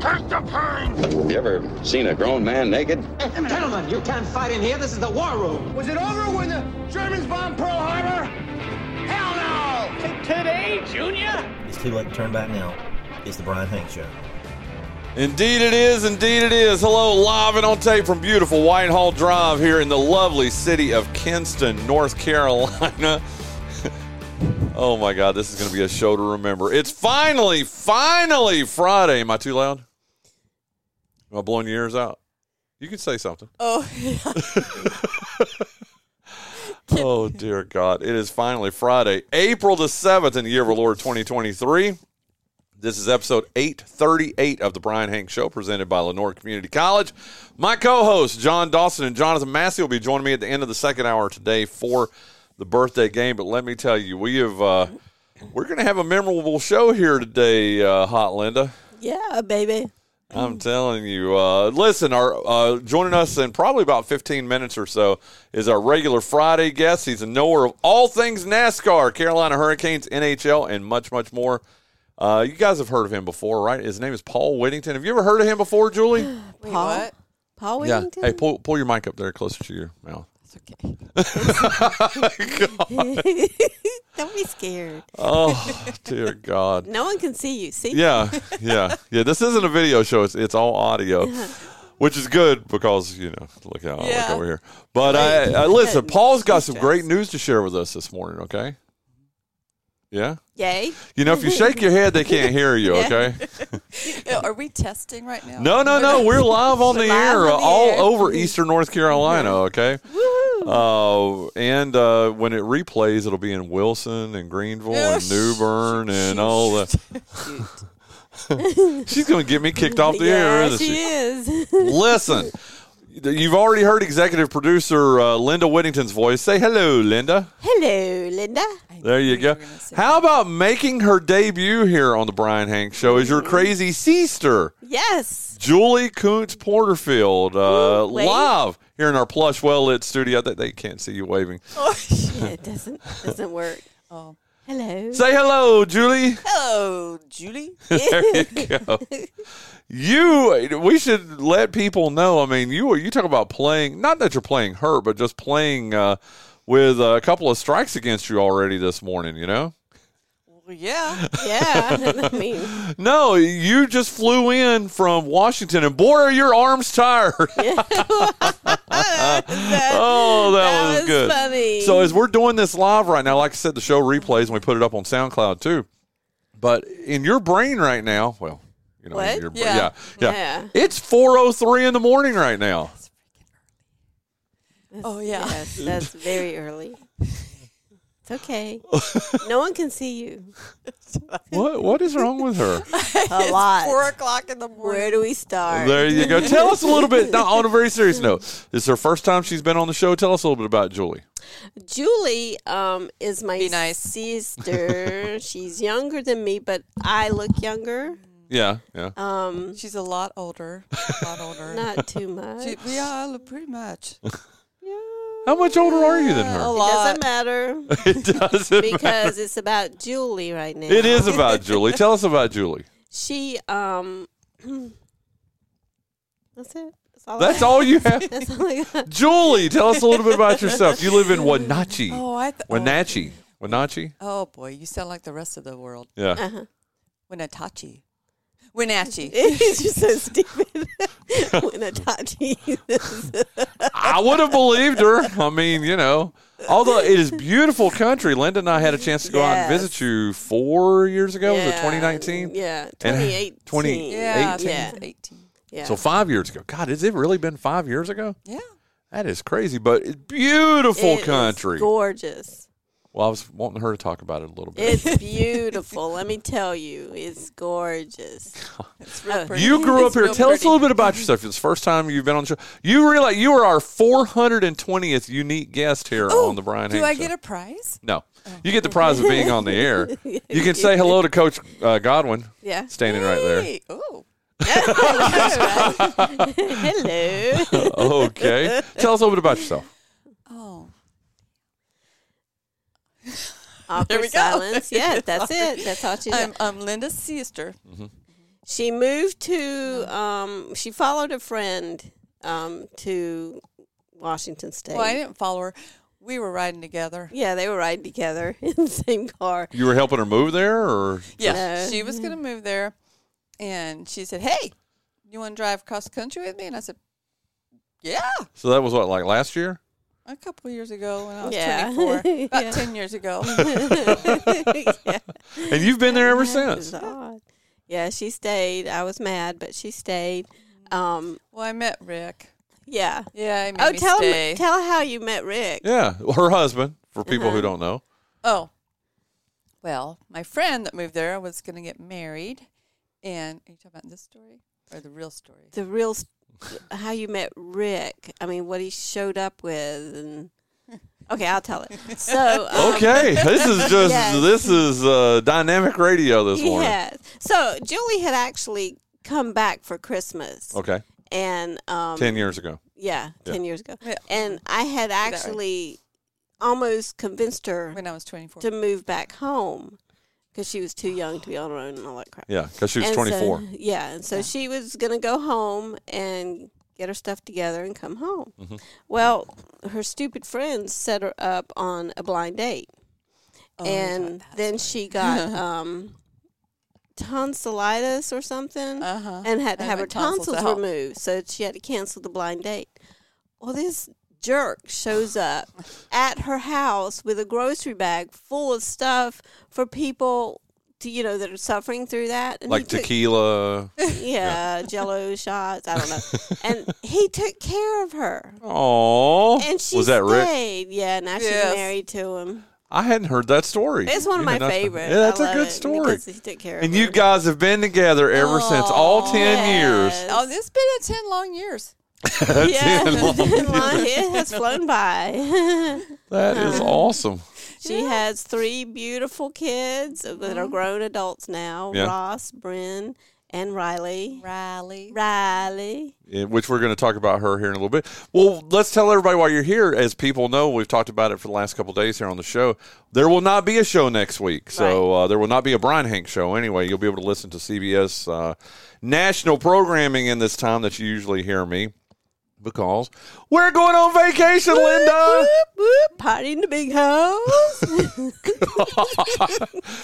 Take the pain! You ever seen a grown man naked? Gentlemen, you can't fight in here. This is the war room. Was it over when the Germans bombed Pearl Harbor? Hell no! Today, Junior? It's too late to turn back now. It's the Brian Hanks Show. Indeed it is. Indeed it is. Hello, live and on tape from beautiful Whitehall Drive here in the lovely city of Kinston, North Carolina. Oh my God, this is going to be a show to remember. It's finally, finally Friday. Am I too loud? Am I blowing your ears out? You can say something. Oh, Yeah. Oh dear God! It is finally Friday, April the seventh in the year of our Lord 2023. This is episode 838 of the Brian Hank Show, presented by Lenoir Community College. My co-hosts John Dawson and Jonathan Massey will be joining me at the end of the second hour today for the birthday game. But let me tell you, we have uh, we're going to have a memorable show here today, uh, Hot Linda. yeah, baby. I'm telling you. Uh, listen, our uh, joining us in probably about 15 minutes or so is our regular Friday guest. He's a knower of all things NASCAR, Carolina Hurricanes, NHL, and much, much more. Uh, you guys have heard of him before, right? His name is Paul Whittington. Have you ever heard of him before, Julie? Paul, what? Paul yeah. Whittington? Hey, pull pull your mic up there closer to your mouth. Don't be scared. Oh dear God. No one can see you. See? Yeah, yeah, yeah. This isn't a video show; it's it's all audio, which is good because you know, look how I look over here. But uh, I, I uh, listen. Paul's got some great news to share with us this morning. Okay. Yeah. Yay. You know, if you shake your head, they can't hear you. Okay. Are we testing right now? No, no, no. We're live on the Live air, on the all air. over Eastern North Carolina. Okay. Uh, and uh, when it replays, it'll be in Wilson and Greenville and sh- New Bern shoot, and all that. She's going to get me kicked off the air, isn't she she? is. Listen, you've already heard executive producer uh, Linda Whittington's voice. Say hello, Linda. Hello, Linda. There you go. were gonna say How about making her debut here on the Brian Hanks Show as your crazy sister? Yes. Julie Koonce Porterfield, uh, Ooh, live here in our plush, well lit studio. They, they can't see you waving. Oh, yeah, it doesn't doesn't work. Oh. Hello. Say hello, Julie. Hello, Julie. there you go. You, we should let people know. I mean, you you talk about playing. Not that you're playing her, but just playing uh, with a couple of strikes against you already this morning. You know. Well, yeah. yeah. I mean, No, you just flew in from Washington, and boy, are your arms tired. that, oh, that, that was, was good. funny. So as we're doing this live right now, like I said, the show replays and we put it up on SoundCloud too. But in your brain right now, well, you know, What? your bra- Yeah. yeah, yeah, Yeah. it's four oh three in the morning right now. Oh, yeah. Yes, that's very early. It's okay. No one can see you. What what is wrong with her? A lot. Four o'clock in the morning. Where do we start? There you go. Tell us a little bit. Now, on a very serious note, this is her first time she's been on the show. Tell us a little bit about Julie. Julie um, is my Be nice. sister. She's younger than me, but I look younger. Yeah, yeah. Um, She's a lot older. A lot older. not too much. She, yeah, look pretty much. How much older are you than her? A her? It doesn't matter It doesn't. because it's about Julie right now. It is about Julie. Tell us about Julie. She um. That's it. That's all. That's all you have. That's all I got. Julie, tell us a little bit about yourself. You live in Wenatchee. Oh, I th- oh, Wenatchee. Wenatchee? Oh boy, you sound like the rest of the world. Yeah. Uh-huh. Wenatchee. Wenatchee. It's just so stupid. when I talk to you, I would have believed her. I mean, you know, although it is beautiful country. Linda and I had a chance to go out and Yes. visit you four years ago. Was it 2019? Yeah, And 2018. 20 Yeah, 18? Yeah. 18. yeah. So five years ago. God, has it really been five years ago? Yeah. That is crazy, but it's beautiful It is country. gorgeous. Well, I was wanting her to talk about it a little bit. It's beautiful. Let me tell you, it's gorgeous. It's real pretty. You grew up It's here. real Tell us a little bit about yourself. It's the first time you've been on the show. You realize you are our 420th unique guest here Ooh, on the Brian Do Hanks I Show. get a prize? No. You get the prize of being on the air. You can say hello to Coach uh, Godwin, Yeah. standing right there. Hey, Ooh. Hello. Okay. Tell us a little bit about yourself. Oh. There Awkward we go. silence. Yeah, that's it. That's all she I'm, I'm Linda's sister. She moved to. Um, she followed a friend um, to Washington State. Well, I didn't follow her. We were riding together. Yeah, they were riding together in the same car. You were helping her move there, or Yeah, No. she was going to move there, and she said, "Hey, you want to drive across the country with me?" And I said, "Yeah." so that was what like last year? A couple of years ago when I was Yeah. 24, about Yeah. 10 years ago. yeah. And you've been there ever since. Yeah, she stayed. I was mad, but she stayed. Um, Well, I met Rick. yeah. Yeah, he made Oh, me tell stay. him, tell how you met Rick. Yeah, her husband. For people who Uh-huh. don't know, Oh, well, my friend that moved there was going to get married, and are you talking about this story or the real story? The real, s- how you met Rick. I mean, what he showed up with, and okay, I'll tell it. So um, okay, this is just Yes. this is uh, dynamic radio this morning. Yes. So Julie had actually come back for Christmas, Okay, and um, ten years ago. Yeah, Yeah. ten years ago, Yeah. and I had right. actually almost convinced her When I was 24. to move back home because she was too young to be on her own and all that crap. Yeah, because she was And so- twenty four. yeah, and so she was going to go home and get her stuff together and come home. Mm-hmm. Well, her stupid friends set her up on a blind date, Oh, and then she got um, tonsillitis or something, Uh-huh. and had to And have her tonsils tonsils removed, so she had to cancel the blind date. Well, this jerk shows up at her house with a grocery bag full of stuff for people to you know that are suffering through that. And Like took- tequila. yeah, Jello shots. I don't know. And he took care of her, Oh, and she was that Rick? stayed. Yeah, now Yes. she's married to him. I hadn't heard that story. It's one of You my did favorites. Yeah, that's I a love good it story. because he took care of And her. you guys have been together ever since, all oh, ten years. Oh, it's been a 10 long years. Yeah, 10 long it has flown by. That is awesome. She has three beautiful kids that are grown adults now Yeah. Ross, Bryn, and Riley. Riley. Riley. Yeah, which we're going to talk about her here in a little bit. Well, let's tell everybody while you're here. As people know, we've talked about it for the last couple of days here on the show. There will not be a show next week, so uh, there will not be a Brian Hank show anyway. You'll be able to listen to CBS uh, national programming in this time that you usually hear me because we're going on vacation, Linda. Whoop, party in the big house.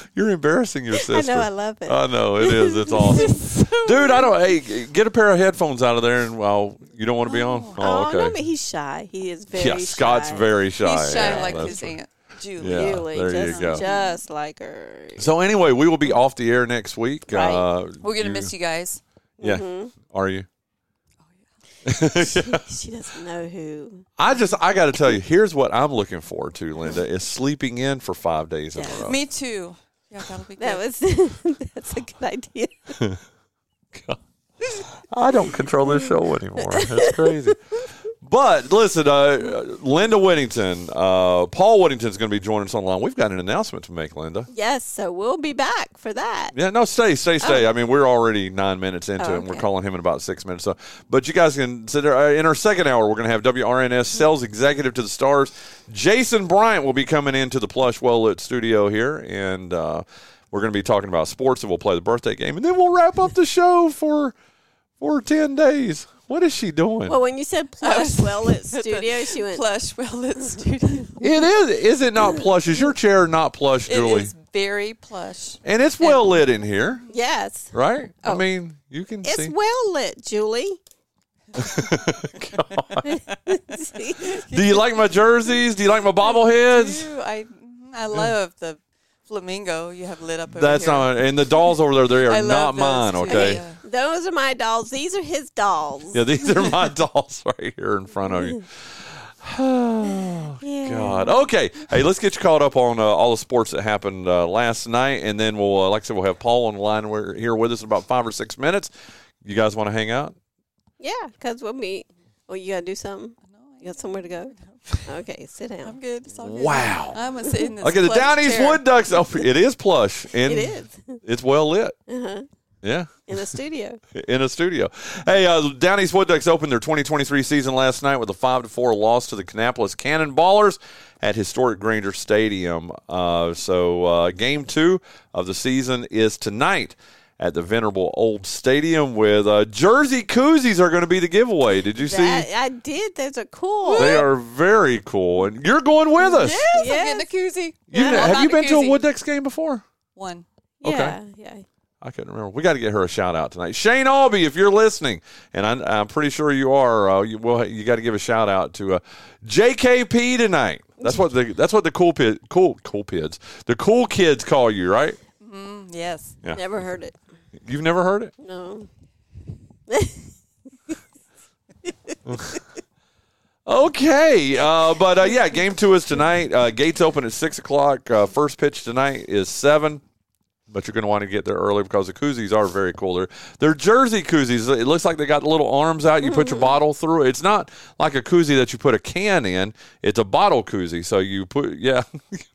You're embarrassing your sister. I sister. know, I love it. I know it is. It's awesome, dude. I don't. Hey, get a pair of headphones out of there, and well, you don't want to be on. Oh, Oh, okay. no, but he's shy. He is very yeah, Scott's shy. very shy. He's shy Yeah, like his right. aunt, Julie. Yeah, Julie, there you just, go. just like her. So anyway, we will be off the air next week. Right. Uh, We're going to miss you guys. Yeah, Mm-hmm. are you? She doesn't know who. I just I got to tell you, here's what I'm looking forward to, Linda, is sleeping in for five days in a row. Me too. Yeah, that'll be good. That was that's a good idea. I don't control this show anymore. That's crazy. But listen, uh, Linda Whittington, uh, Paul Whittington's going to be joining us online. We've got an announcement to make, Linda. Yes, so we'll be back for that. Yeah, no, stay, stay, stay. I mean, we're already nine minutes into Oh, it, and we're calling him in about six minutes. So, but you guys can consider uh, in our second hour, we're going to have WRNS sales executive to the stars, Jason Bryant, will be coming into the plush, well lit studio here, and uh, we're going to be talking about sports, and we'll play the birthday game, and then we'll wrap up the show for for ten days. What is she doing? Well, when you said plush, well lit studio, she went. Plush, well lit studio. it is. Is it not plush? Is your chair not plush, Julie? It is very plush. And it's well lit in here, Yes, right? I Oh. mean, you can it's see. well lit, Julie. Do you like my jerseys? Do you like my bobbleheads? Ooh, I I love the flamingo you have lit up over That's here. not, and the dolls over there, they are not mine, too. okay? Yeah. Those are my dolls. These are his dolls. Yeah, these are my dolls right here in front of you. Yeah. God. Okay. Hey, let's get you caught up on uh, all the sports that happened uh, last night, and then we'll, uh, like I said, we'll have Paul on the line We're here with us in about five or six minutes. You guys want to hang out? Yeah, because we'll meet. Well, you gotta do something. You got somewhere to go. Okay, sit down. I'm good. It's all good. Wow. I'm gonna sit in this. Okay, the plush Down East chair. Wood Ducks. Oh, it is plush, and It is. it's well lit. Uh-huh. Yeah. In a studio. in a studio. Hey, uh, Down East Wood Ducks opened their 2023 season last night with a five to four loss to the Kannapolis Cannonballers at historic Grainger Stadium. Uh, so, uh, game two of the season is tonight at the venerable old stadium with uh, jersey koozies are going to be the giveaway. Did you see? That, I did. Those are cool. They are very cool, and you're going with us. Yes, I'm getting a koozie. You- Well, have you been to a koozie. Wood Ducks game before? One. Okay. Yeah, yeah. I couldn't remember. We got to get her a shout out tonight. Shane Albee, if you're listening, and I'm, I'm pretty sure you are, uh, you, well, you got to give a shout out to uh, JKP tonight. That's what the that's what the cool pid, cool cool kids the cool kids call you, right? Mm, yes. Yeah. Never heard it. You've never heard it? No. Okay, uh, but uh, yeah, game two is tonight. Uh, gates open at six o'clock. Uh, first pitch tonight is seven. But you're going to want to get there early because the koozies are very cool. They're, they're jersey koozies. It looks like they got little arms out. You put your mm. bottle through. it. It's not like a koozie that you put a can in. It's a bottle koozie. So you put yeah,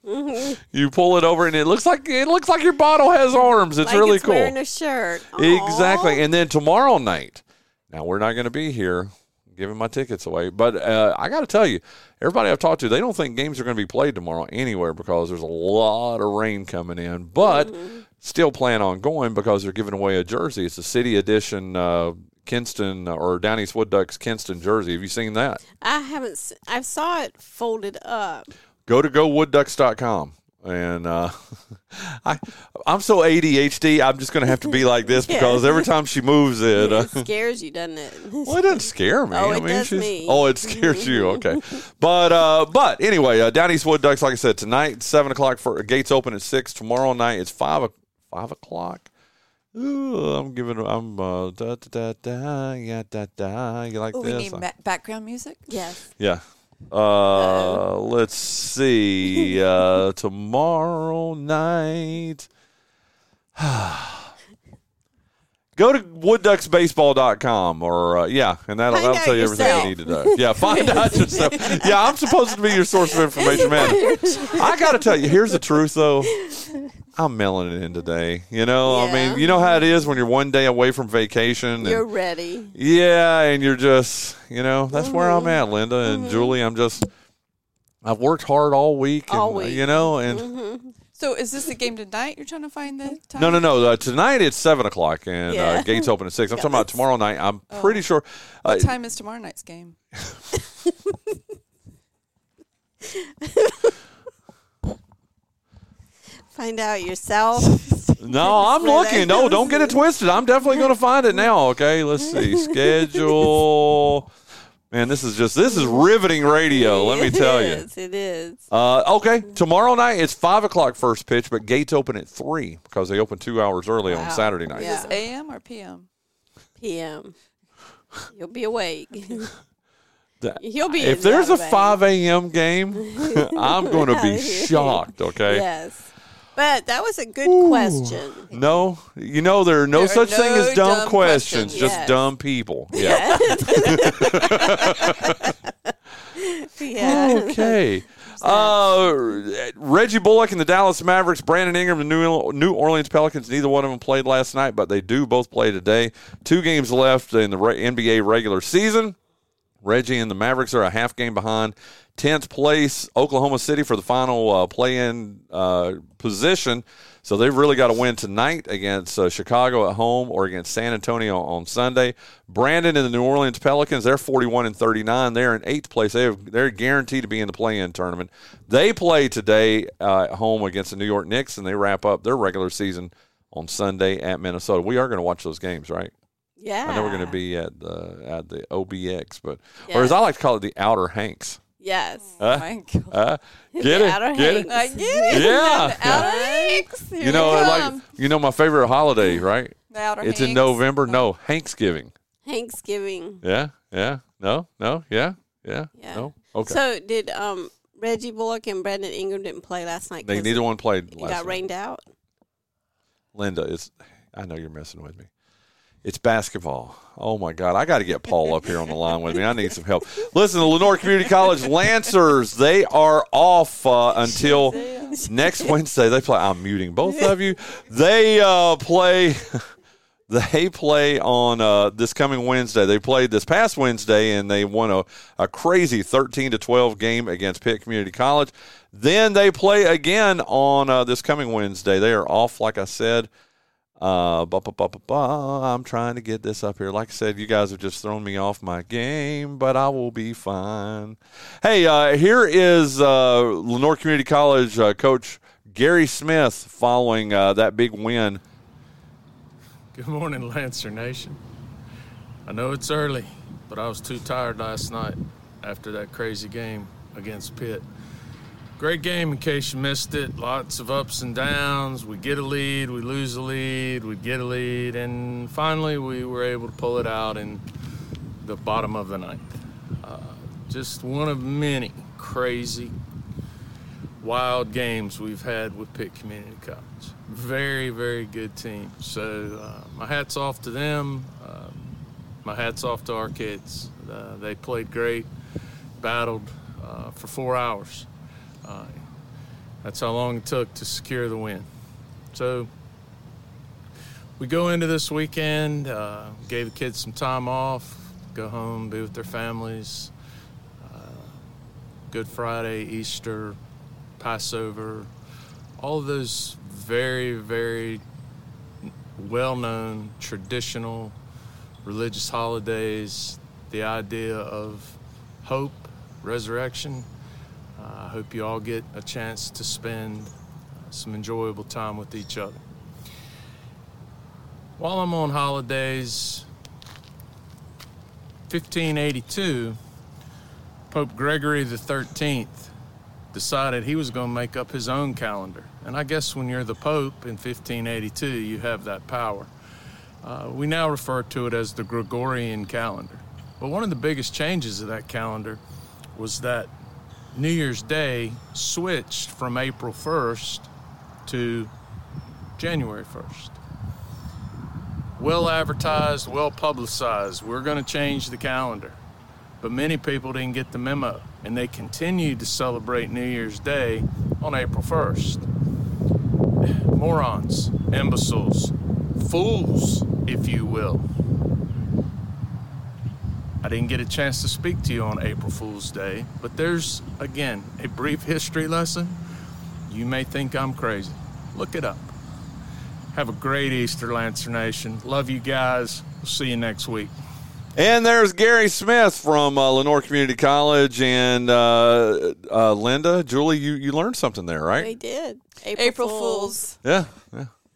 mm-hmm. you pull it over and it looks like it looks like your bottle has arms. It's like really it's cool. wearing a shirt. Exactly. And then tomorrow night, now we're not going to be here giving my tickets away, but uh, I got to tell you, everybody I've talked to, they don't think games are going to be played tomorrow anywhere because there's a lot of rain coming in, but mm-hmm. Still plan on going because they're giving away a jersey. It's a city edition uh, Kinston or Down East Wood Ducks Kinston jersey. Have you seen that? I haven't. I saw it folded up. Go to gowooducks.com. And uh, I, I'm so ADHD. I'm just going to have to be like this Yeah. because every time she moves it, uh, It scares you, doesn't it? Well, it doesn't scare me. Oh, I it mean, does she's- me. Oh, it scares you. Okay, but uh, but anyway, uh, Down East Wood Ducks. Like I said, tonight seven o'clock for gates open at six. Tomorrow night it's five five o'clock. Ooh, I'm giving. I'm uh, da da da da yeah da da. You like Oh, we this? need ma- background music. Yes. Yeah. Uh, let's see. Uh, tomorrow night. Go to woodducksbaseball.com or, uh, yeah, and that'll, that'll tell you everything you need to know. Yeah, find out yourself. Yeah, I'm supposed to be your source of information, man. I got to tell you, here's the truth, though. I'm mailing it in today. You know, I mean, you know how it is when you're one day away from vacation. And, You're ready. yeah, and you're just, you know, that's where Mm-hmm. I'm at, Linda and Julie. I'm just, I've worked hard all week, and, All week. you know, and Mm-hmm. So is this the game tonight? You're trying to find the time? no, no, no. Uh, tonight it's seven o'clock, and uh, gates open at six. I'm talking about tomorrow night. I'm Oh. pretty sure. Uh, What time is tomorrow night's game? Find out yourself. no, I'm looking. No, don't get it twisted. I'm definitely going to find it now. Okay, let's see schedule. Man, this is just this is riveting radio. Let me tell you. Yes, it is. Uh, okay, tomorrow night it's five o'clock first pitch, but gates open at three because they open two hours early on Saturday night. Is this AM or PM? PM. You'll be awake. That- He'll be. if there's a Saturday. 5 a.m. game, I'm going to be shocked. Okay. Yes. But that was a good question. No, you know there are no There are such thing as dumb, dumb questions, questions. just Yes. dumb people. Yeah. Yeah. okay. Uh, Reggie Bullock and the Dallas Mavericks, Brandon Ingram and the New New Orleans Pelicans. Neither one of them played last night, but they do both play today. Two games left in the NBA regular season. Reggie and the Mavericks are a half game behind. 10th place, Oklahoma City for the final uh, play in uh, position. So they've really got to win tonight against uh, Chicago at home or against San Antonio on Sunday. Brandon and the New Orleans Pelicans, they're 41 and 39. They're in eighth place. They have, they're guaranteed to be in the play in tournament. They play today uh, at home against the New York Knicks, and they wrap up their regular season on Sunday at Minnesota. We are going to watch those games, right? Yeah. I know we're going to be at the at the OBX, but or as I like to call it, the Outer Hanks. Yes. Uh, My God. uh, get it? Outer Get it? Hanks. I get it. Yeah. The Outer Hanks. Here You know, like you know, my favorite holiday, right? The Outer It's in November. No, Thanksgiving. Thanksgiving. Yeah, yeah. No, no, yeah, Yeah. Yeah. No. Okay. So did um Reggie Bullock and Brandon Ingram didn't play last night? They neither one played last got night. rained out. Linda, it's I know you're messing with me. It's basketball. Oh my God. I got to get Paul up here on the line with me. I need some help. Listen, the Lenoir Community College Lancers, they are off uh, until next Wednesday. They play. I'm muting both of you. They uh, play. They play on uh, this coming Wednesday. They played this past Wednesday and they won a, a crazy 13 to 12 game against Pitt Community College. Then they play again on uh, this coming Wednesday. They are off, like I said. Uh, ba, ba, ba, ba, ba. I'm trying to get this up here. Like I said, you guys have just thrown me off my game, but I will be fine. Hey, uh, here is uh, Lenoir Community College uh, coach Gary Smith following uh, that big win. Good morning, Lancer Nation. I know it's early, but I was too tired last night after that crazy game against Pitt. Great game in case you missed it. Lots of ups and downs. We get a lead, we lose a lead, we get a lead, and finally we were able to pull it out in the bottom of the ninth. Uh, just one of many crazy, wild games we've had with Pitt Community College. Very, very good team. So uh, my hat's off to them. Uh, my hat's off to our kids. Uh, they played great, battled uh, for four hours. Uh, that's how long it took to secure the win. So we go into this weekend, uh, gave the kids some time off, go home, be with their families. Uh, Good Friday, Easter, Passover, all of those very, very well known traditional religious holidays, the idea of hope, resurrection. I hope you all get a chance to spend uh, some enjoyable time with each other. While I'm on holidays, 1582, Pope Gregory XIII decided he was going to make up his own calendar. And I guess when you're the Pope in 1582, you have that power. Uh, we now refer to it as the Gregorian calendar. But one of the biggest changes of that calendar was that New Year's Day switched from April 1st to January 1st. Well advertised, well publicized. We're going to change the calendar. But many people didn't get the memo, and they continued to celebrate New Year's Day on April 1st. Morons, imbeciles, fools, if you will. I didn't get a chance to speak to you on April Fool's Day, but there's, again, a brief history lesson. You may think I'm crazy. Look it up. Have a great Easter, Lancer Nation. Love you guys. We'll see you next week. And there's Gary Smith from uh, Lenoir Community College. And uh, uh, Linda, Julie, you, you learned something there, right? We did. April, April Fools. Fools. Yeah,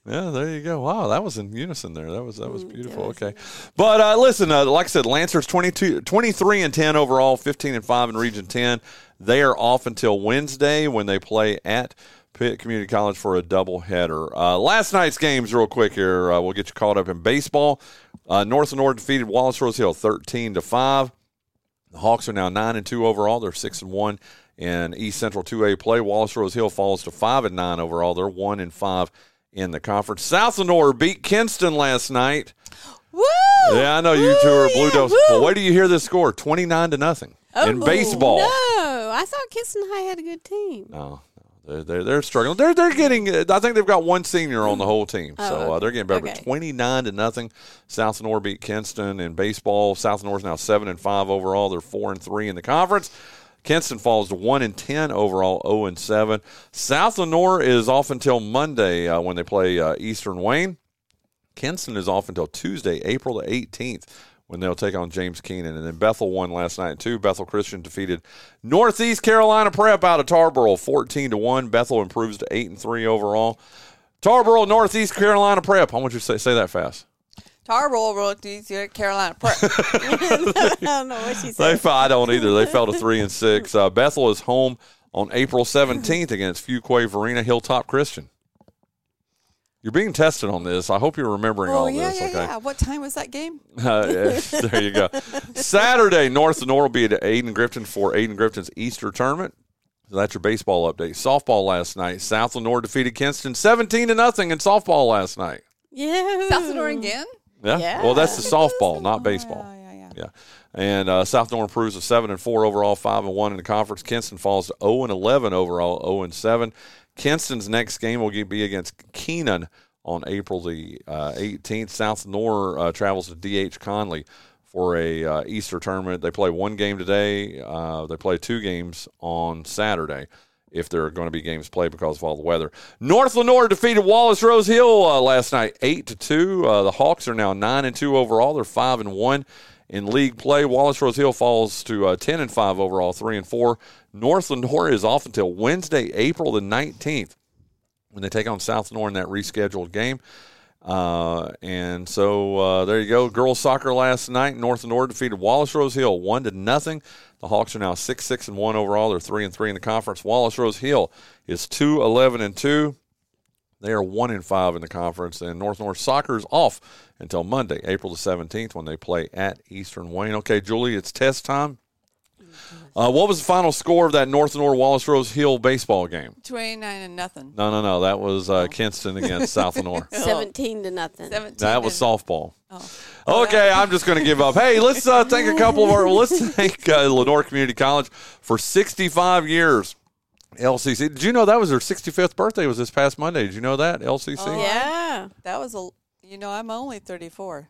yeah. There you go. Wow, that was in unison there. That was that was beautiful. Okay, but uh, listen, uh, like I said, Lancers 22, 23 and ten overall, fifteen and five in Region Ten. They are off until Wednesday when they play at Pitt Community College for a doubleheader. Uh, last night's games, real quick here. Uh, we'll get you caught up in baseball. Uh, North Lenoir defeated Wallace Rose Hill thirteen to five. The Hawks are now nine and two overall. They're six and one in East Central Two A play. Wallace Rose Hill falls to five and nine overall. They're one and five in the conference. South Lenoir beat Kinston last night. Woo! Yeah, I know you two are Blue Devils. Well, wait do you hear this score: twenty nine to nothing in Oh, baseball. No, I thought Kinston High had a good team. No, they're, they're they're struggling. They're they're getting. I think they've got one senior on the whole team, Oh, so uh, they're getting better. But Okay. twenty nine to nothing. South Lenoir beat Kinston in baseball. South Lenoir's now seven and five overall. They're four and three in the conference. Kinston falls to one and ten overall, zero and seven. South Lenoir is off until Monday uh, when they play uh, Eastern Wayne. Kinston is off until Tuesday, April the 18th, when they'll take on James Kenan. And then Bethel won last night too. Bethel Christian defeated Northeast Carolina Prep out of Tarboro, 14 to one. Bethel improves to eight and three overall. Tarboro Northeast Carolina Prep. I want you to say say that fast. Tarboro wrote these here at Carolina Prep. I don't know what she They said. fell, I don't either. They fell to three and six. Uh, Bethel is home on April 17th against Fuquay Varina Hilltop Christian. You're being tested on this. I hope you're remembering Oh all yeah, this. yeah, okay. yeah. What time was that game? Uh, yeah, there you go. Saturday, North Lenoir will be at Ayden Grifton for Ayden Grifton's Easter tournament. So that's your baseball update. Softball last night. South Lenoir defeated Kinston 17 to nothing in softball last night. Yeah. South Lenoir again? Yeah. Yeah. Well, that's the softball, not baseball. yeah, yeah. Yeah. And uh, South North improves to seven and four overall, five and one in the conference. Kinston falls to zero and eleven overall, zero and seven. Kinston's next game will be against Kenan on April the uh, 18th. South Nor uh, travels to DH Conley for a uh, Easter tournament. They play one game today. Uh, they play two games on Saturday. If there are going to be games played because of all the weather, North Lenoir defeated Wallace Rose Hill uh, last night, eight to two. Uh, the Hawks are now nine and two overall. They're five and one in league play. Wallace Rose Hill falls to uh, 10 and 5 overall, 3 and 4. North Lenoir is off until Wednesday, April the 19th, when they take on South Lenoir in that rescheduled game. Uh, and so uh, there you go. Girls soccer last night. North Lenoir defeated Wallace Rose Hill one to nothing. The Hawks are now six six and one overall. They're three and three in the conference. Wallace Rose Hill is two eleven and two. They are one in five in the conference, and North North Soccer is off until Monday, April the seventeenth, when they play at Eastern Wayne. Okay, Julie, it's test time. Uh, what was the final score of that North North Wallace Rose Hill baseball game? Twenty nine and nothing. No, no, no. That was uh, Kinston against South Lenoir. Seventeen to nothing. Seventeen. That was and- softball. Okay, I'm just going to give up. Hey, let's uh, thank a couple of our. Let's thank uh, Lenoir Community College for 65 years. LCC. Did you know that was their 65th birthday? Was this past Monday? Did you know that LCC? Oh, Yeah. That was a. You know, I'm only thirty four.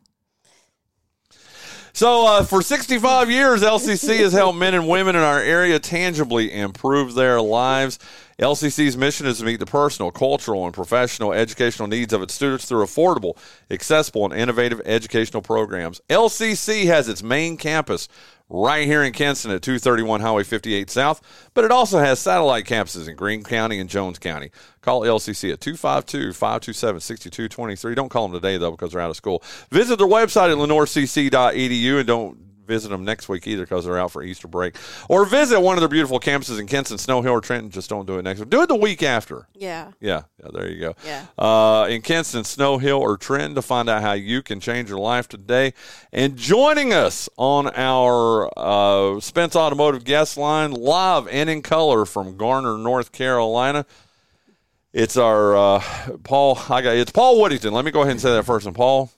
So, uh, for 65 years, LCC has helped men and women in our area tangibly improve their lives. LCC's mission is to meet the personal, cultural, and professional educational needs of its students through affordable, accessible, and innovative educational programs. LCC has its main campus right here in Kinston at 231 Highway 58 South, but it also has satellite campuses in Greene County and Jones County. Call LCC at 252 527 6223. Don't call them today, though, because they're out of school. Visit their website at lenoircc.edu and don't visit them next week either because they're out for Easter break. Or visit one of their beautiful campuses in Kinston, Snow Hill, or Trenton. Just don't do it next week. Do it the week after. Yeah. Yeah, yeah, there you go. Yeah. Uh, in Kinston, Snow Hill, or Trenton to find out how you can change your life today. And joining us on our uh, Spence Automotive guest line, live and in color from Garner, North Carolina. It's our uh, Paul. I got it's Paul Whittington. Let me go ahead and say that first. And Paul,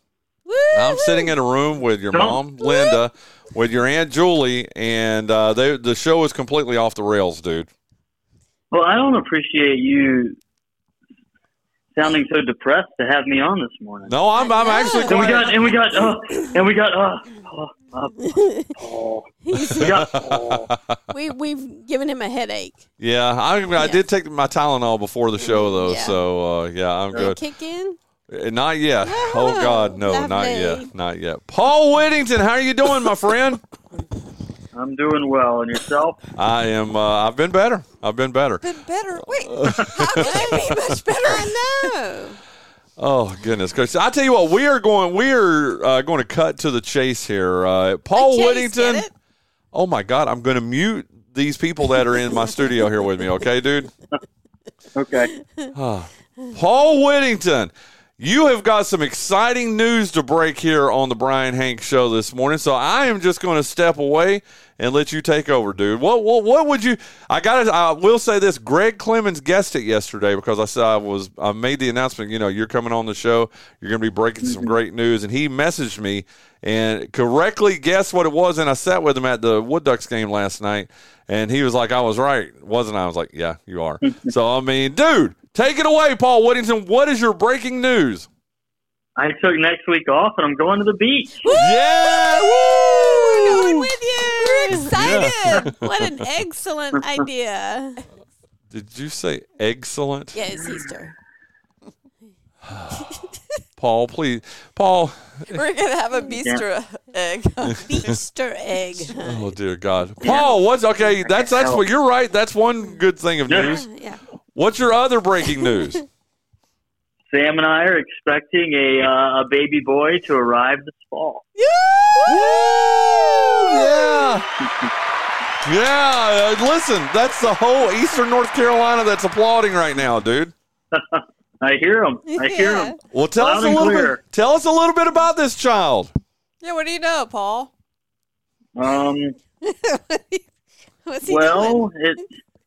I'm sitting in a room with your mom, Linda, with your aunt Julie, and uh, they, the show is completely off the rails, dude. Well, I don't appreciate you sounding so depressed to have me on this morning. No, I'm I'm actually And we quite- got and we got uh, and we got uh, uh, uh, Paul. We got Paul. we we've given him a headache. Yeah, I, I did take my Tylenol before the show though, Yeah. so uh, yeah, I'm Did good. it kick in? Uh, Not yet. Oh God, no, not lovely. yet, not yet. Paul Whittington, how are you doing, my friend? I'm doing well, and yourself? I am. Uh, I've been better. I've been better. Been better. Wait, how can I be much better? I know. Oh goodness, Coach! I tell you what, we are going. We are uh, going to cut to the chase here. Uh, Paul Chase, Whittington. Oh my God, I'm going to mute these people that are in my studio here with me. Okay, dude. Okay. Paul Whittington, you have got some exciting news to break here on the Brian Hank Show this morning. So I am just going to step away and let you take over, dude. What what, what would you? I got. I will say this: Greg Clemens guessed it yesterday because I said I was. I made the announcement. You know, you're coming on the show. You're going to be breaking some great news, and he messaged me and correctly guessed what it was. And I sat with him at the Wood Ducks game last night, and he was like, "I was right, wasn't I?" I was like, "Yeah, you are." so I mean, dude. Take it away, Paul Whittington. What is your breaking news? I took next week off, and I'm going to the beach. Yeah! We're going with you. We're excited. what an excellent idea. Did you say excellent? Yeah, it's Easter. Paul, please. Paul. We're gonna have a bistro egg. Easter egg. Oh dear God. Paul, what's okay, that's that's what you're right. That's one good thing of news. Yeah. What's your other breaking news? Sam and I are expecting a uh, a baby boy to arrive this fall. Yeah. Yeah, uh, listen, that's the whole Eastern North Carolina that's applauding right now, dude. I hear him. I hear Yeah. him. Well, tell Loud us a little clear. bit. Tell us a little bit about this child. Yeah, what do you know, Paul? Um, What's he well, it.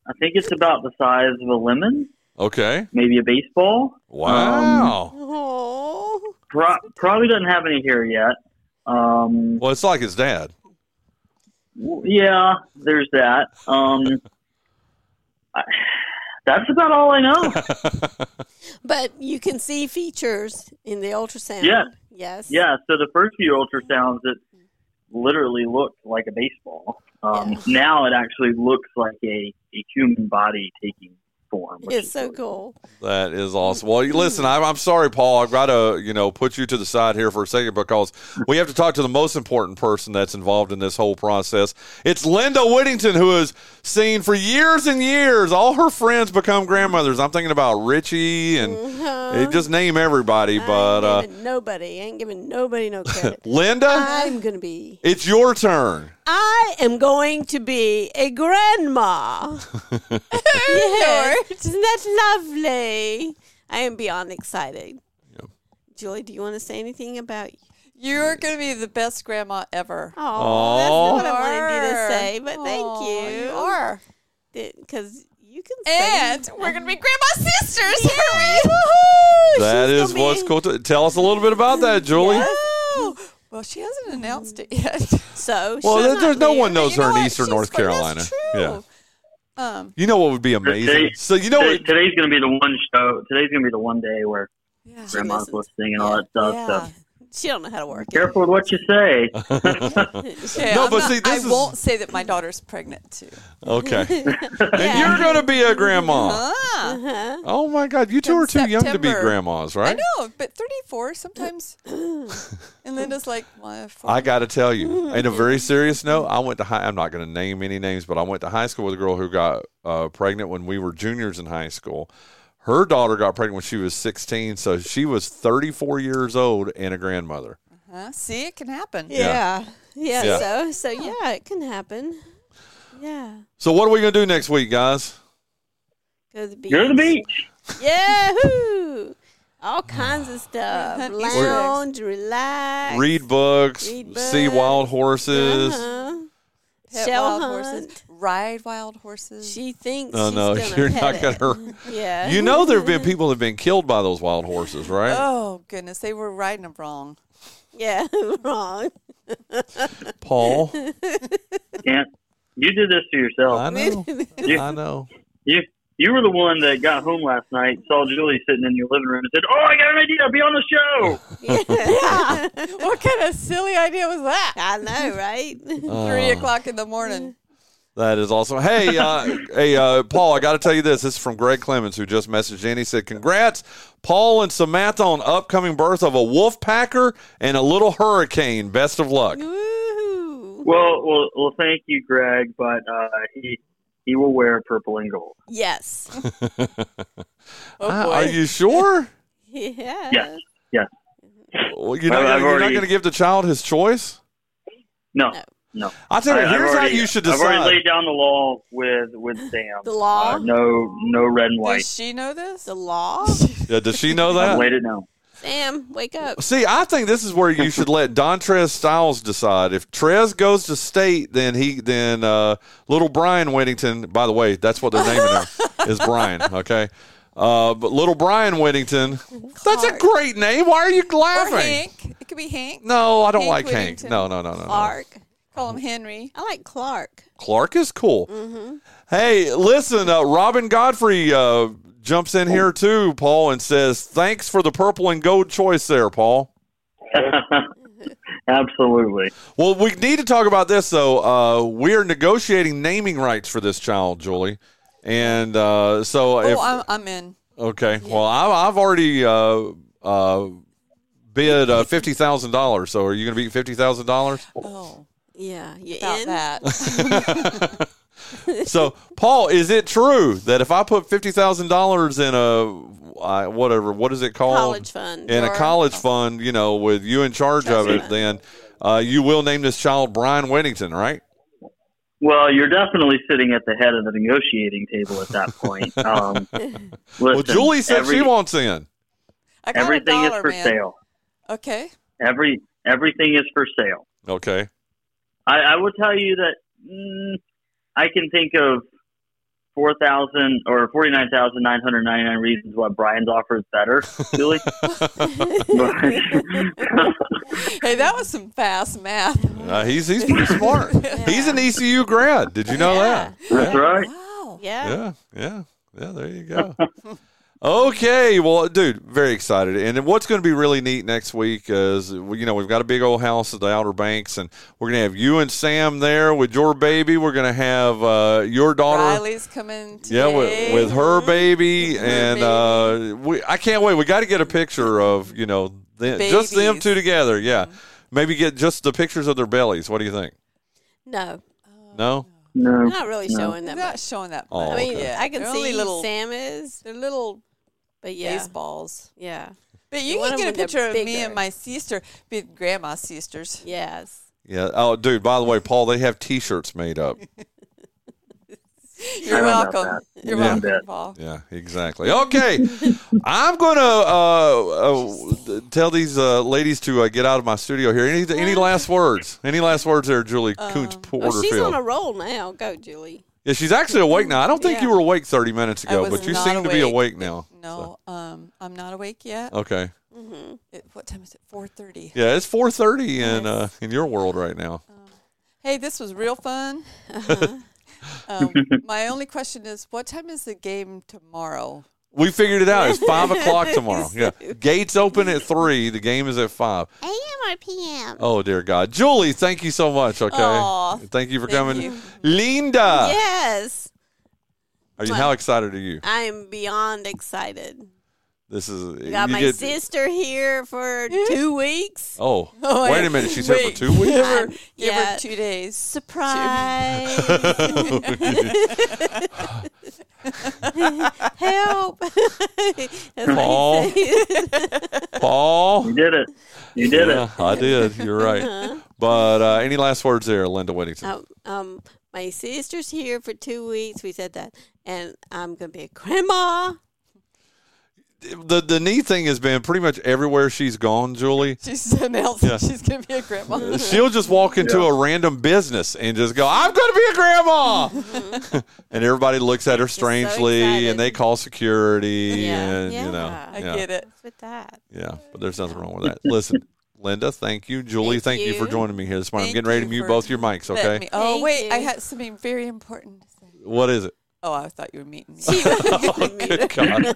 I think it's about the size of a lemon, Okay. maybe a baseball. Wow. Oh. Pro- probably doesn't have any hair yet. Um, well, it's like his dad. yeah, there's that. Um, I, that's about all I know. But you can see features in the ultrasound. Yes. Yes. Yeah, so the first few ultrasounds, it literally looked like a baseball. Um, Now it actually looks like a, a human body taking form. It's so really cool. That is awesome. Well, you listen, I'm, I'm sorry, Paul. I've got to, you know, put you to the side here for a second because we have to talk to the most important person that's involved in this whole process. It's Linda Whittington, who has seen for years and years all her friends become grandmothers. I'm thinking about Richie and eh, just name everybody. But uh, Giving nobody. Ain't giving nobody no credit. Linda, I'm going to be. it's your turn. I am going to be a grandma. yes. Isn't that lovely? I am beyond excited. Julie, do you want to say anything about? You're going to be the best grandma ever. Oh, that's not what I wanted you to say, but thank Oh, you. you are. Because you can say. And we're going to be grandma sisters, aren't we? That is what's cool. To, tell us a little bit about that, Julie. Well, she hasn't announced it yet. So, Well, she's there- there's no one knows You know her in what? Eastern She's North fr- that's Carolina. true. Yeah. Um, You know what would be amazing? Today- So you know today- what? today's going to be the one show. Today's going to be the one day where yeah. grandma's listening and all that stuff. Yeah. She don't know how to work it. Careful with what you say. Okay, No, I'm but not- see, this I is- won't say that my daughter's pregnant too. Okay. And you're going to be a grandma. Ah, Uh-huh. Oh my God, you two In are too young to be grandmas, right? I know, but 34 sometimes. and Linda's like, well, I got to tell you, in a very serious note, I went to high. I'm not going to name any names, but I went to high school with a girl who got uh, pregnant when we were juniors in high school. Her daughter got pregnant when she was 16, so she was 34 years old and a grandmother. Uh-huh. See, it can happen. Yeah. Yeah. Yeah. So, so yeah, it can happen. Yeah. So what are we going to do next week, guys? Go to the beach. Go to the beach. Yahoo! All kinds of stuff. Lounge, relax. Read books, Read see wild horses. Uh-huh. Pet Shell wild hunt. horses. Ride wild horses. She thinks No, she's no, you're pet not it. going to. Yeah. You know, there have been people that have been killed by those wild horses, right? Oh, goodness. They were riding them wrong. Yeah, wrong. Paul, Can't. You did this to yourself. I know, You, I know. you, you were the one that got home last night, saw Julie sitting in your living room, and said, "Oh, I got an idea. Be on the show." yeah. what kind of silly idea was that? I know, right? Three o'clock in the morning. That is awesome. Hey, uh, hey, uh, Paul, I got to tell you this. This is from Greg Clemens, who just messaged in. He said, "Congrats, Paul and Samantha, on upcoming birth of a wolf packer and a little hurricane. Best of luck." Woo! Well, well, well. Thank you, Greg, but uh, he he will wear purple and gold. Yes. Oh, Ah, boy. Are you sure? Yeah. Yes, yes. Well, you're not, I've gonna, you're not going to give the child his choice. No, No. no. I'll tell you, I- I've here's how you should decide. I've already decide. laid down the law with with Sam. The law? Uh, no, no red and white. Does she know this? The law? Yeah, does she know I've that? laid it down. Sam, wake up. See, I think this is where you should let Dontrez Styles decide. If Trez goes to state, then he then uh, little Brian Whittington. By the way, that's what they're naming him is Brian. Okay, uh, but little Brian Whittington. That's a great name. Why are you Or laughing? Hank. It could be Hank. No, I don't Hank like Hank. Whittington. No, no, no, no, no. Clark. Call him Henry. I like Clark. Clark is cool. Mm-hmm. Hey, listen, uh, Robin Godfrey uh, jumps in here too, Paul, and says, "Thanks for the purple and gold choice there, Paul." Absolutely. Well, we need to talk about this though. Uh, we are negotiating naming rights for this child, Julie, and uh, so if oh, I'm, I'm in. okay, well, I, I've already uh, uh, bid uh, fifty thousand dollars. So, are you going to be fifty thousand dollars? Oh, Yeah, you about in? that. So, Paul, is it true that if I put fifty thousand dollars in a uh, whatever, what is it called? College fund. In a college fund, you know, with you in charge of it, then uh, you will name this child Brian Whittington, right? Well, you're definitely sitting at the head of the negotiating table at that point. Um, well, Julie said every- she wants in. I got everything a dollar, is for man. sale. Okay. Every everything is for sale. Okay. I, I will tell you that mm, I can think of four thousand or forty nine thousand nine hundred ninety nine reasons why Brian's offer is better, Julie. Hey, that was some fast math. Uh, he's he's pretty smart. He's an ECU grad. Did you know that? That's right. Wow. Yeah. Yeah, yeah, yeah. There you go. okay, well, dude, very excited. And what's going to be really neat next week is, you know, we've got a big old house at the Outer Banks, and we're going to have you and Sam there with your baby. We're going to have uh, your daughter. Riley's coming today. Yeah, with, with her baby, and uh, we, I can't wait. We got to get a picture of you know them, just them two together. Yeah, maybe get just the pictures of their bellies. What do you think? No, No, No, not really No. showing They're that not showing that Oh, much. I mean, okay. I can They're see little. Sam is, They're little but yeah, baseballs. yeah, But You you can get a picture of me and my sister, be grandma's sisters. yes. yeah. Oh, dude. By the way, Paul, they have T-shirts made up. You're I don't know welcome. You're Yeah. welcome, Paul. Yeah, exactly. Okay, I'm gonna uh, uh, tell these uh, ladies to uh, get out of my studio here. Any any last words? Any last words there, Julie Koonce Oh, Porterfield? she's on a roll now. Go, Julie. Yeah, she's actually awake now. I don't think Yeah. you were awake 30 minutes ago, but you seem to be awake. awake now. No, um, I'm not awake yet. Okay. Mm-hmm. It, what time is it? 4:30. Yeah, it's 4:30 in uh, in your world right now. Hey, this was real fun. Uh-huh. um, my only question is, what time is the game tomorrow? We figured it out. It's five o'clock tomorrow. Yeah, gates open at three. The game is at five. AM or PM? Oh dear God, Julie, thank you so much. Okay, Aw, thank you for thank coming, you. Linda. yes, Are you? How excited are you? I am beyond excited. This is We got you my get- sister here for two weeks. Oh, Oh, wait wait. a minute. She's here for two weeks. Give her, give yeah. her two days. Surprise! Help! That's what he Paul. Paul. You did it. You did yeah, it. I did. You're right. But uh, any last words there, Linda Whittington? um, um, my sister's here for two weeks. We said that, and I'm gonna be a grandma. The the neat thing has been pretty much everywhere she's gone, Julie. She's announcing Yeah. she's going to be a grandma. Uh, she'll just walk into a random business and just go, "I'm going to be a grandma," and everybody looks at her strangely, excited. and they call security, Yeah, and yeah. you know, I yeah, get it. What's with that? yeah. But there's nothing wrong with that. Listen, Linda, thank you, Julie, thank, Thank you. for joining me here this morning. I'm getting ready to mute both your mics. Okay, me- oh, Thank wait. I you. had something very important to say. what is it? Oh, I thought you were meeting me. Oh, good God!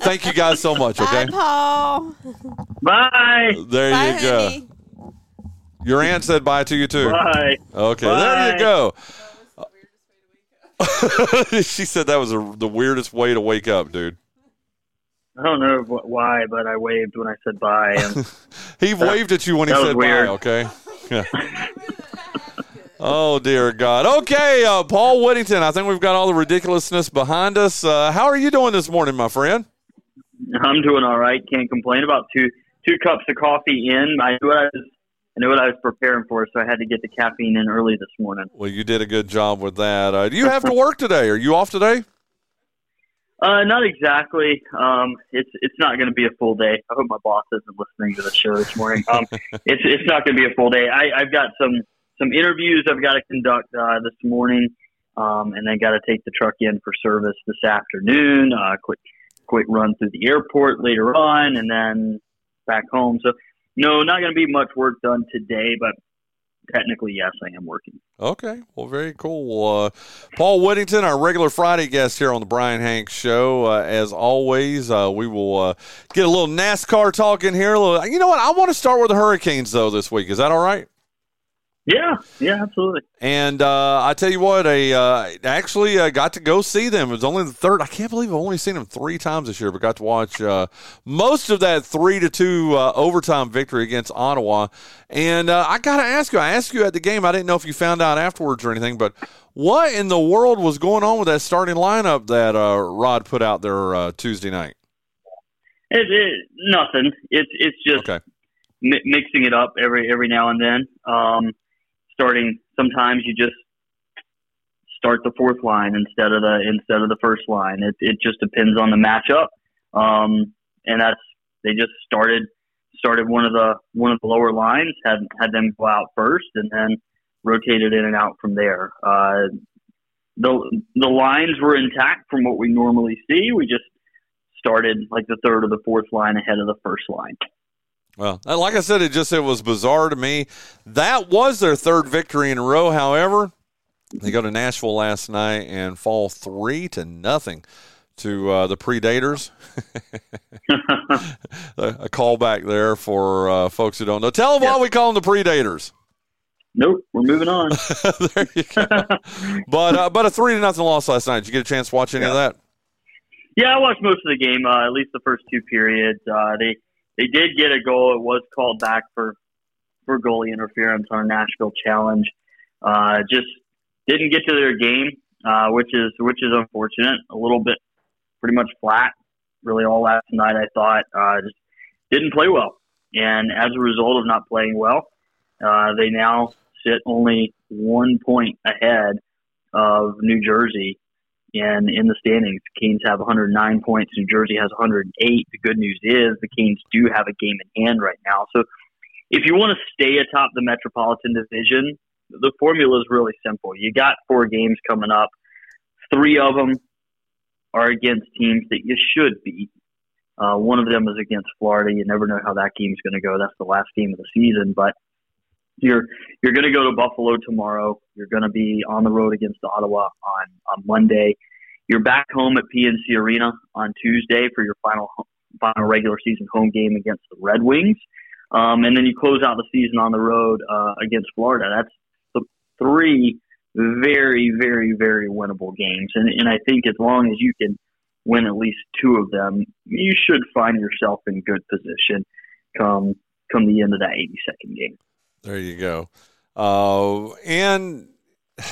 Thank you guys so much. Okay, Bye, Paul. Bye. there Bye, you go. honey. Your aunt said bye to you too. Bye. Okay, there you go. she said that was a, the weirdest way to wake up, dude. I don't know wh- why, but I waved when I said bye. And He waved at you when he that was said weird. bye. Okay. Yeah. Oh dear God. Okay, uh, Paul Whittington. I think we've got all the ridiculousness behind us. Uh, how are you doing this morning, my friend? I'm doing all right. Can't complain. About two two cups of coffee in. I knew what I was. I knew what I was preparing for, so I had to get the caffeine in early this morning. Well, you did a good job with that. Uh, do you have to work today? Are you off today? Uh, not exactly. Um, it's it's not going to be a full day. I hope my boss isn't listening to the show this morning. Um, it's it's not going to be a full day. I, I've got some some interviews I've got to conduct uh, this morning, um, and then got to take the truck in for service this afternoon. Uh, quick quick run through the airport later on, and then back home. So no, not going to be much work done today, but technically yes, I am working. Okay, well, very cool. Uh, Paul Whittington, our regular Friday guest here on the Brian Hanks Show. Uh, as always, uh, we will uh, get a little NASCAR talk in here. A little, you know what? I want to start with the Hurricanes though this week. Is that all right? Yeah, yeah, absolutely. And uh, I tell you what, I uh, actually uh, got to go see them. It was only the third. I can't believe I've only seen them three times this year, but got to watch uh, most of that three to two uh, overtime victory against Ottawa. And uh, I got to ask you. I asked you at the game. I didn't know if you found out afterwards or anything, but what in the world was going on with that starting lineup that uh, Rod put out there uh, Tuesday night? It, it, nothing. It's it's just Okay. mi- mixing it up every every now and then. Um, starting sometimes you just start the fourth line instead of the instead of the first line. It it just depends on the matchup, um, and that's they just started started one of the one of the lower lines had had them go out first, and then rotated in and out from there. Uh, the the lines were intact from what we normally see. We just started like the third or the fourth line ahead of the first line. Well, like I said, it just it was bizarre to me. That was their third victory in a row. However, they go to Nashville last night and fall three to nothing to uh, the Predators. a callback there for uh, folks who don't know. Tell them why we call them the Predators. Nope, we're moving on. there you go. but uh, but a three to nothing loss last night. Did you get a chance to watch any yeah. of that? Yeah, I watched most of the game. Uh, at least the first two periods. Uh, they they did get a goal. It was called back for for goalie interference on a Nashville challenge. Uh, just didn't get to their game, uh, which is which is unfortunate. A little bit, pretty much flat. Really, all last night I thought uh, just didn't play well, and as a result of not playing well, uh, they now sit only one point ahead of New Jersey and in the standings. The Canes have 109 points. New Jersey has 108. The good news is the Canes do have a game in hand right now. So if you want to stay atop the Metropolitan Division, the formula is really simple. You got four games coming up. Three of them are against teams that you should beat. Uh, one of them is against Florida. You never know how that game's going to go. That's the last game of the season, but you're you're going to go to Buffalo tomorrow. You're going to be on the road against Ottawa on on Monday. You're back home at PNC Arena on Tuesday for your final final regular season home game against the Red Wings, um, and then you close out the season on the road uh, against Florida. That's the three very very very winnable games, and and I think as long as you can win at least two of them, you should find yourself in good position come come the end of that 82nd game. There you go. Uh, and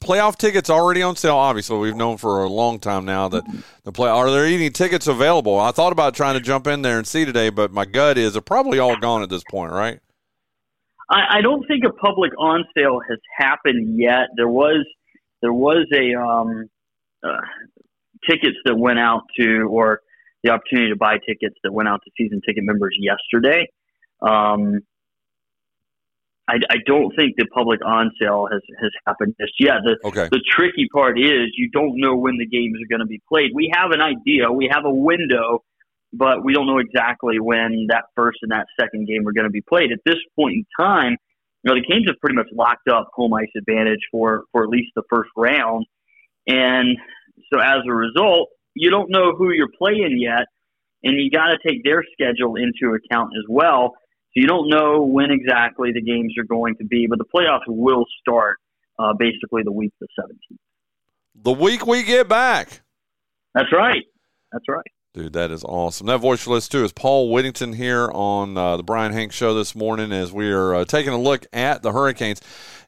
playoff tickets already on sale. Obviously, we've known for a long time now that the play. Are there any tickets available? I thought about trying to jump in there and see today, but my gut is they're probably all gone at this point, right? I, I don't think a public on sale has happened yet. There was there was a um, uh, tickets that went out to or the opportunity to buy tickets that went out to season ticket members yesterday. Um, I, I don't think the public on sale has, has happened just yet. The, okay. the tricky part is you don't know when the games are going to be played. We have an idea, we have a window, but we don't know exactly when that first and that second game are going to be played. At this point in time, you know, the Canes have pretty much locked up home ice advantage for, for at least the first round. And so as a result, you don't know who you're playing yet, and you got to take their schedule into account as well. You don't know when exactly the games are going to be, but the playoffs will start uh, basically the week of the 17th. The week we get back. That's right. That's right. Dude, that is awesome. That voice for list too is Paul Whittington here on uh, the Brian Hank Show this morning as we are uh, taking a look at the Hurricanes.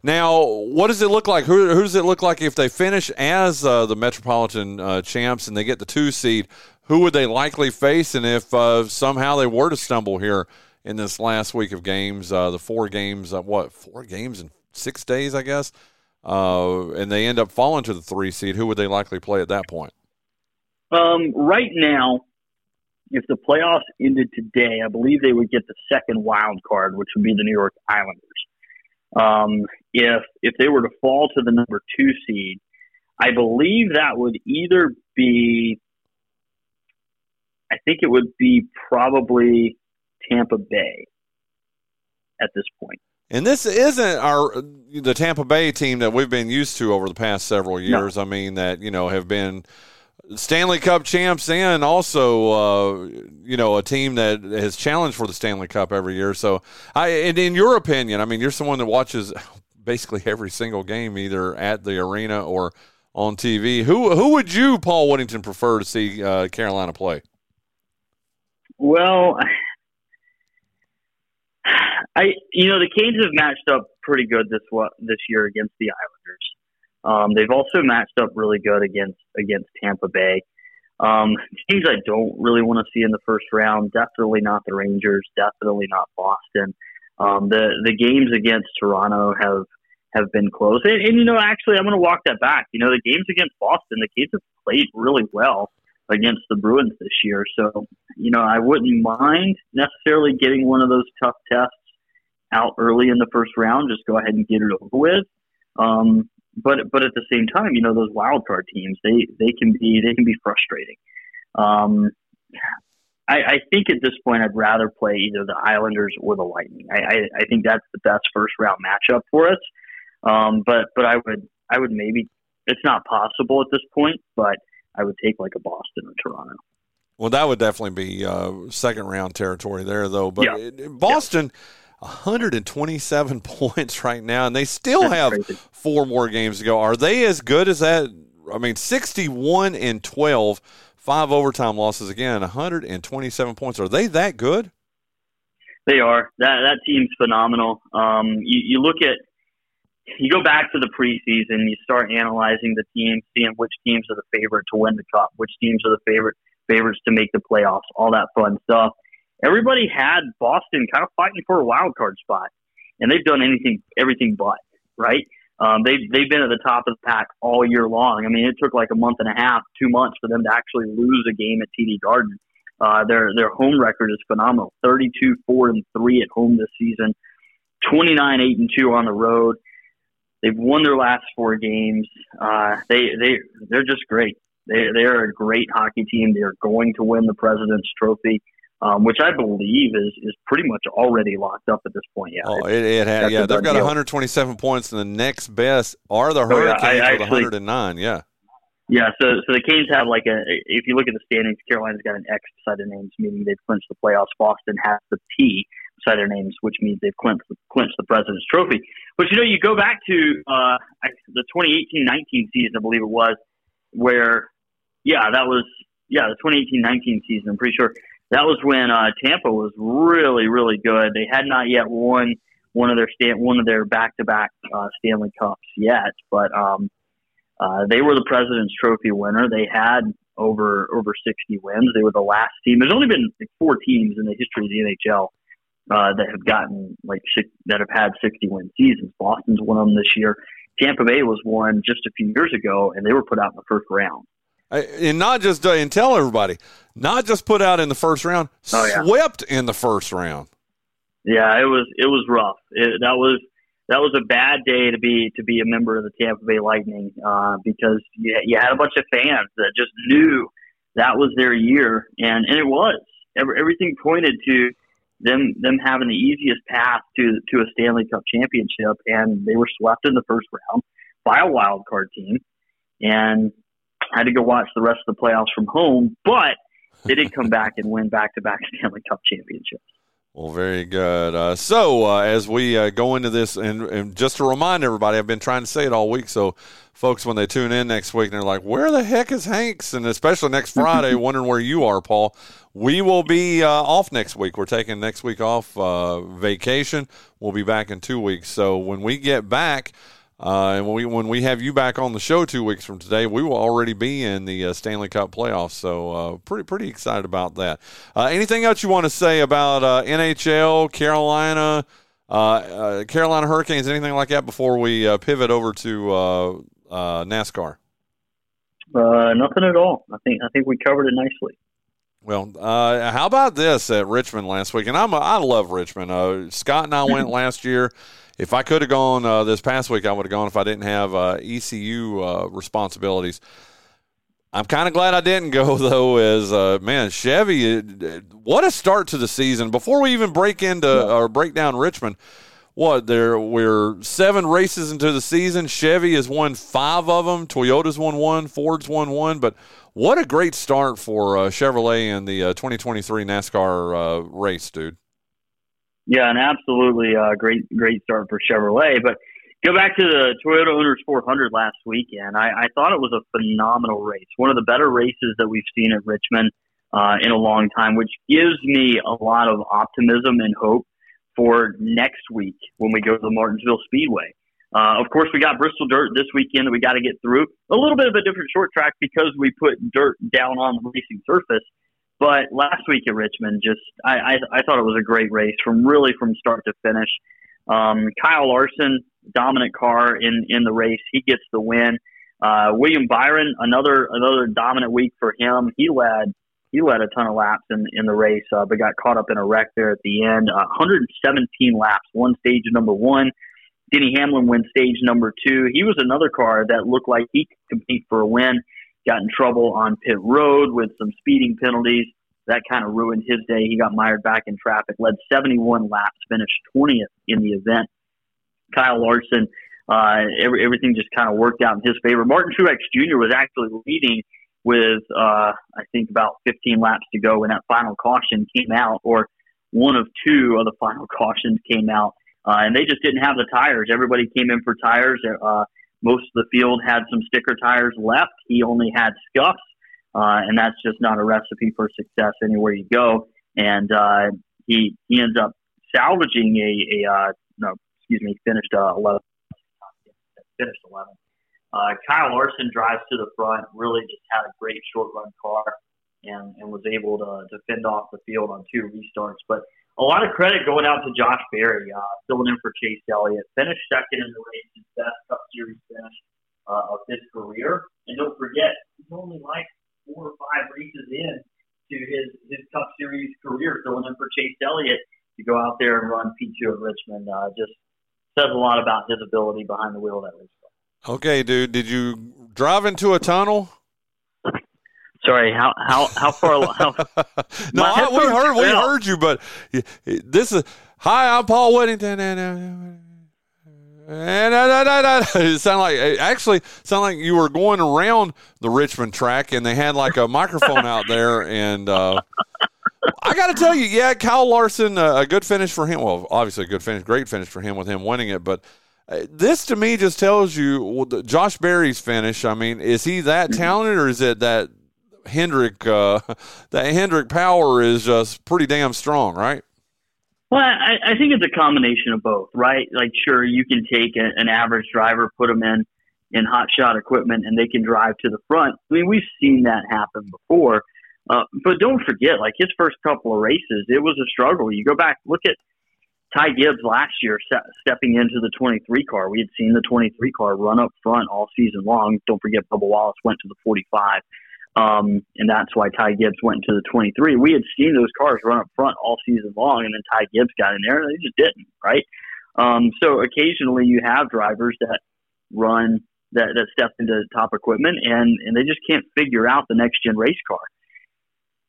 Now, what does it look like? Who, who does it look like if they finish as uh, the Metropolitan uh, champs and they get the two seed? Who would they likely face? And if uh, somehow they were to stumble here in this last week of games, uh, the four games, what four games in six days, I guess, and they end up falling to the three seed, who would they likely play at that point? Um, right now, if the playoffs ended today, I believe they would get the second wild card, which would be the New York Islanders. Um, if if they were to fall to the number two seed, I believe that would either be, I think it would be probably Tampa Bay at this point. And this isn't our the Tampa Bay team that we've been used to over the past several years. No. I mean that you know have been Stanley Cup champs and also uh, you know a team that has challenged for the Stanley Cup every year. So, I and in your opinion, I mean, you're someone that watches basically every single game either at the arena or on TV. Who who would you, Paul Whittington, prefer to see uh, Carolina play? Well, I you know the Canes have matched up pretty good this this year against the Islanders. Um, they've also matched up really good against against Tampa Bay. Um, teams I don't really want to see in the first round. Definitely not the Rangers. Definitely not Boston. Um, the the games against Toronto have have been close. And, and you know, actually, I'm going to walk that back. You know, the games against Boston, the Canes have played really well against the Bruins this year. So, you know, I wouldn't mind necessarily getting one of those tough tests out early in the first round. Just go ahead and get it over with. Um, but but at the same time, you know, those wild card teams they they can be they can be frustrating. Um, I, I think at this point, I'd rather play either the Islanders or the Lightning. I, I, I think that's the best first round matchup for us. Um, but but I would I would maybe it's not possible at this point, but I would take like a Boston or Toronto. Well, that would definitely be uh, second round territory there, though. But Yeah. Boston, 127 points right now, and they still That's have crazy. four more games to go. Are they as good as that? I mean, 61 and 12, five overtime losses again, 127 points. Are they that good? They are. That that team's phenomenal. Um, you, you look at you go back to the preseason, you start analyzing the teams, seeing which teams are the favorite to win the cup, which teams are the favorite favorites to make the playoffs, all that fun stuff. Everybody had Boston kind of fighting for a wild card spot, and they've done anything, everything but right. Um, they they've been at the top of the pack all year long. I mean, it took like a month and a half, two months for them to actually lose a game at TD Garden. Uh, their their home record is phenomenal: thirty-two, four, and three at home this season, twenty-nine, eight, and two on the road. They've won their last four games. Uh, they they they're just great. They they're a great hockey team. They're going to win the President's Trophy, um, which I believe is is pretty much already locked up at this point. Yeah, Oh, it, it had, yeah, they've got deal. 127 points, and the next best are the Oh, yeah, Hurricanes I with actually- 109. Yeah. Yeah, so so the Canes have like a if you look at the standings, Carolina's got an X beside their names, meaning they've clinched the playoffs. Boston has the P beside their names, which means they've clinched clinched the President's Trophy. But you know, you go back to uh, the 2018-19 season, I believe it was, where yeah, that was yeah the 2018-19 season. I'm pretty sure that was when uh, Tampa was really really good. They had not yet won one of their stand one of their back to back Stanley Cups yet, but um, uh, they were the President's Trophy winner. They had over over 60 wins. They were the last team. There's only been four teams in the history of the NHL uh, that have gotten like six, that have had 60 win seasons. Boston's one of them this year. Tampa Bay was one just a few years ago, and they were put out in the first round. And not just, uh, and tell everybody, not just put out in the first round, Oh, yeah. swept in the first round. Yeah, it was it was rough. It, that was that was a bad day to be to be a member of the Tampa Bay Lightning uh, because you, you had a bunch of fans that just knew that was their year, and, and it was. Every, everything pointed to them them having the easiest path to to a Stanley Cup championship, and they were swept in the first round by a wild card team, and had to go watch the rest of the playoffs from home. But they did come back and win back to back Stanley Cup championships. Well, very good. Uh, so, uh, as we uh, go into this, and, and just to remind everybody, I've been trying to say it all week. So, folks, when they tune in next week, and they're like, "Where the heck is Hanks?" And especially next Friday, wondering where you are, Paul. We will be uh, off next week. We're taking next week off uh, vacation. We'll be back in two weeks. So, when we get back. Uh, and when we when we have you back on the show two weeks from today, we will already be in the uh, Stanley Cup playoffs. So uh, pretty pretty excited about that. Uh, anything else you want to say about uh, NHL, Carolina, uh, uh, Carolina Hurricanes, anything like that before we uh, pivot over to uh, uh, NASCAR? Uh, nothing at all. I think I think we covered it nicely. Well, uh, how about this at Richmond last week? And I'm a, I love Richmond. Uh, Scott and I went last year. If I could have gone uh, this past week, I would have gone if I didn't have uh, ECU uh, responsibilities. I'm kind of glad I didn't go though. As uh, man, Chevy, uh, what a start to the season! Before we even break into or break down Richmond, what there we're seven races into the season. Chevy has won five of them. Toyota's won one. Ford's won one. But what a great start for uh, Chevrolet in the uh, 2023 NASCAR uh, race, dude. Yeah, and absolutely uh, great great start for Chevrolet. But go back to the Toyota Owners 400 last weekend. I, I thought it was a phenomenal race, one of the better races that we've seen at Richmond uh, in a long time, which gives me a lot of optimism and hope for next week when we go to the Martinsville Speedway. Uh, of course, we got Bristol Dirt this weekend that we got to get through. A little bit of a different short track because we put dirt down on the racing surface. But last week at Richmond, just I, I, I thought it was a great race from really from start to finish. Um, Kyle Larson dominant car in in the race. He gets the win. Uh, William Byron, another another dominant week for him. He led he led a ton of laps in in the race, uh, but got caught up in a wreck there at the end. Uh, 117 laps, one stage number one. Denny Hamlin wins stage number two. He was another car that looked like he could compete for a win. Got in trouble on pit road with some speeding penalties. That kind of ruined his day. He got mired back in traffic. Led 71 laps, finished 20th in the event. Kyle Larson, uh, every, everything just kind of worked out in his favor. Martin Truex Jr. was actually leading with uh, I think about 15 laps to go when that final caution came out, or one of two of the final cautions came out, uh, and they just didn't have the tires. Everybody came in for tires. Uh, most of the field had some sticker tires left. He only had scuffs, uh, and that's just not a recipe for success anywhere you go. And uh, he he ends up salvaging a, a uh, no, excuse me, finished uh, 11, finished 11. Uh, Kyle Larson drives to the front, really just had a great short run car and, and was able to, to fend off the field on two restarts. But a lot of credit going out to Josh Berry, uh, filling in for Chase Elliott. Finished second in the race, his best Cup Series finish uh, of his career. And don't forget, he's only like four or five races in to his, his Cup Series career, filling in for Chase Elliott to go out there and run P2 at Richmond. Uh, just says a lot about his ability behind the wheel that race. Okay, dude. Did you drive into a tunnel? Sorry, how how how far? How, no, I, we heard we heard you, but this is hi. I'm Paul Whittington, and it sounded like actually sounded like you were going around the Richmond track, and they had like a microphone out there, and uh, I got to tell you, yeah, Kyle Larson, uh, a good finish for him. Well, obviously a good finish, great finish for him with him winning it, but this to me just tells you well, the, Josh Berry's finish. I mean, is he that talented, or is it that Hendrick uh, that Hendrick power is just pretty damn strong, right? Well, I, I think it's a combination of both, right? Like, sure, you can take a, an average driver, put them in in hot shot equipment, and they can drive to the front. I mean, we've seen that happen before. Uh, but don't forget, like his first couple of races, it was a struggle. You go back, look at Ty Gibbs last year se- stepping into the 23 car. We had seen the 23 car run up front all season long. Don't forget, Bubba Wallace went to the 45. Um, and that's why Ty Gibbs went to the 23. We had seen those cars run up front all season long, and then Ty Gibbs got in there, and they just didn't, right? Um, so occasionally you have drivers that run that, that step into top equipment, and, and they just can't figure out the next gen race car.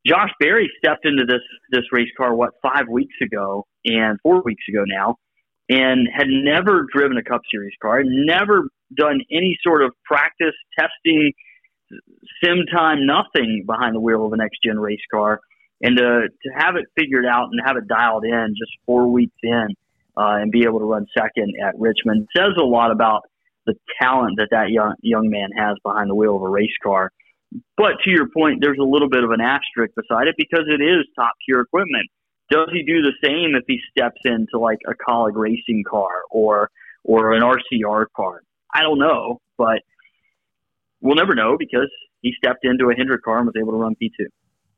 Josh Berry stepped into this this race car what five weeks ago and four weeks ago now, and had never driven a Cup Series car, never done any sort of practice testing, sim time, nothing behind the wheel of a next gen race car, and to to have it figured out and have it dialed in just four weeks in, uh, and be able to run second at Richmond says a lot about the talent that that young young man has behind the wheel of a race car. But to your point, there's a little bit of an asterisk beside it because it is top tier equipment. Does he do the same if he steps into like a Kaulig racing car or or an RCR car? I don't know, but we'll never know because he stepped into a Hendrick car and was able to run P2.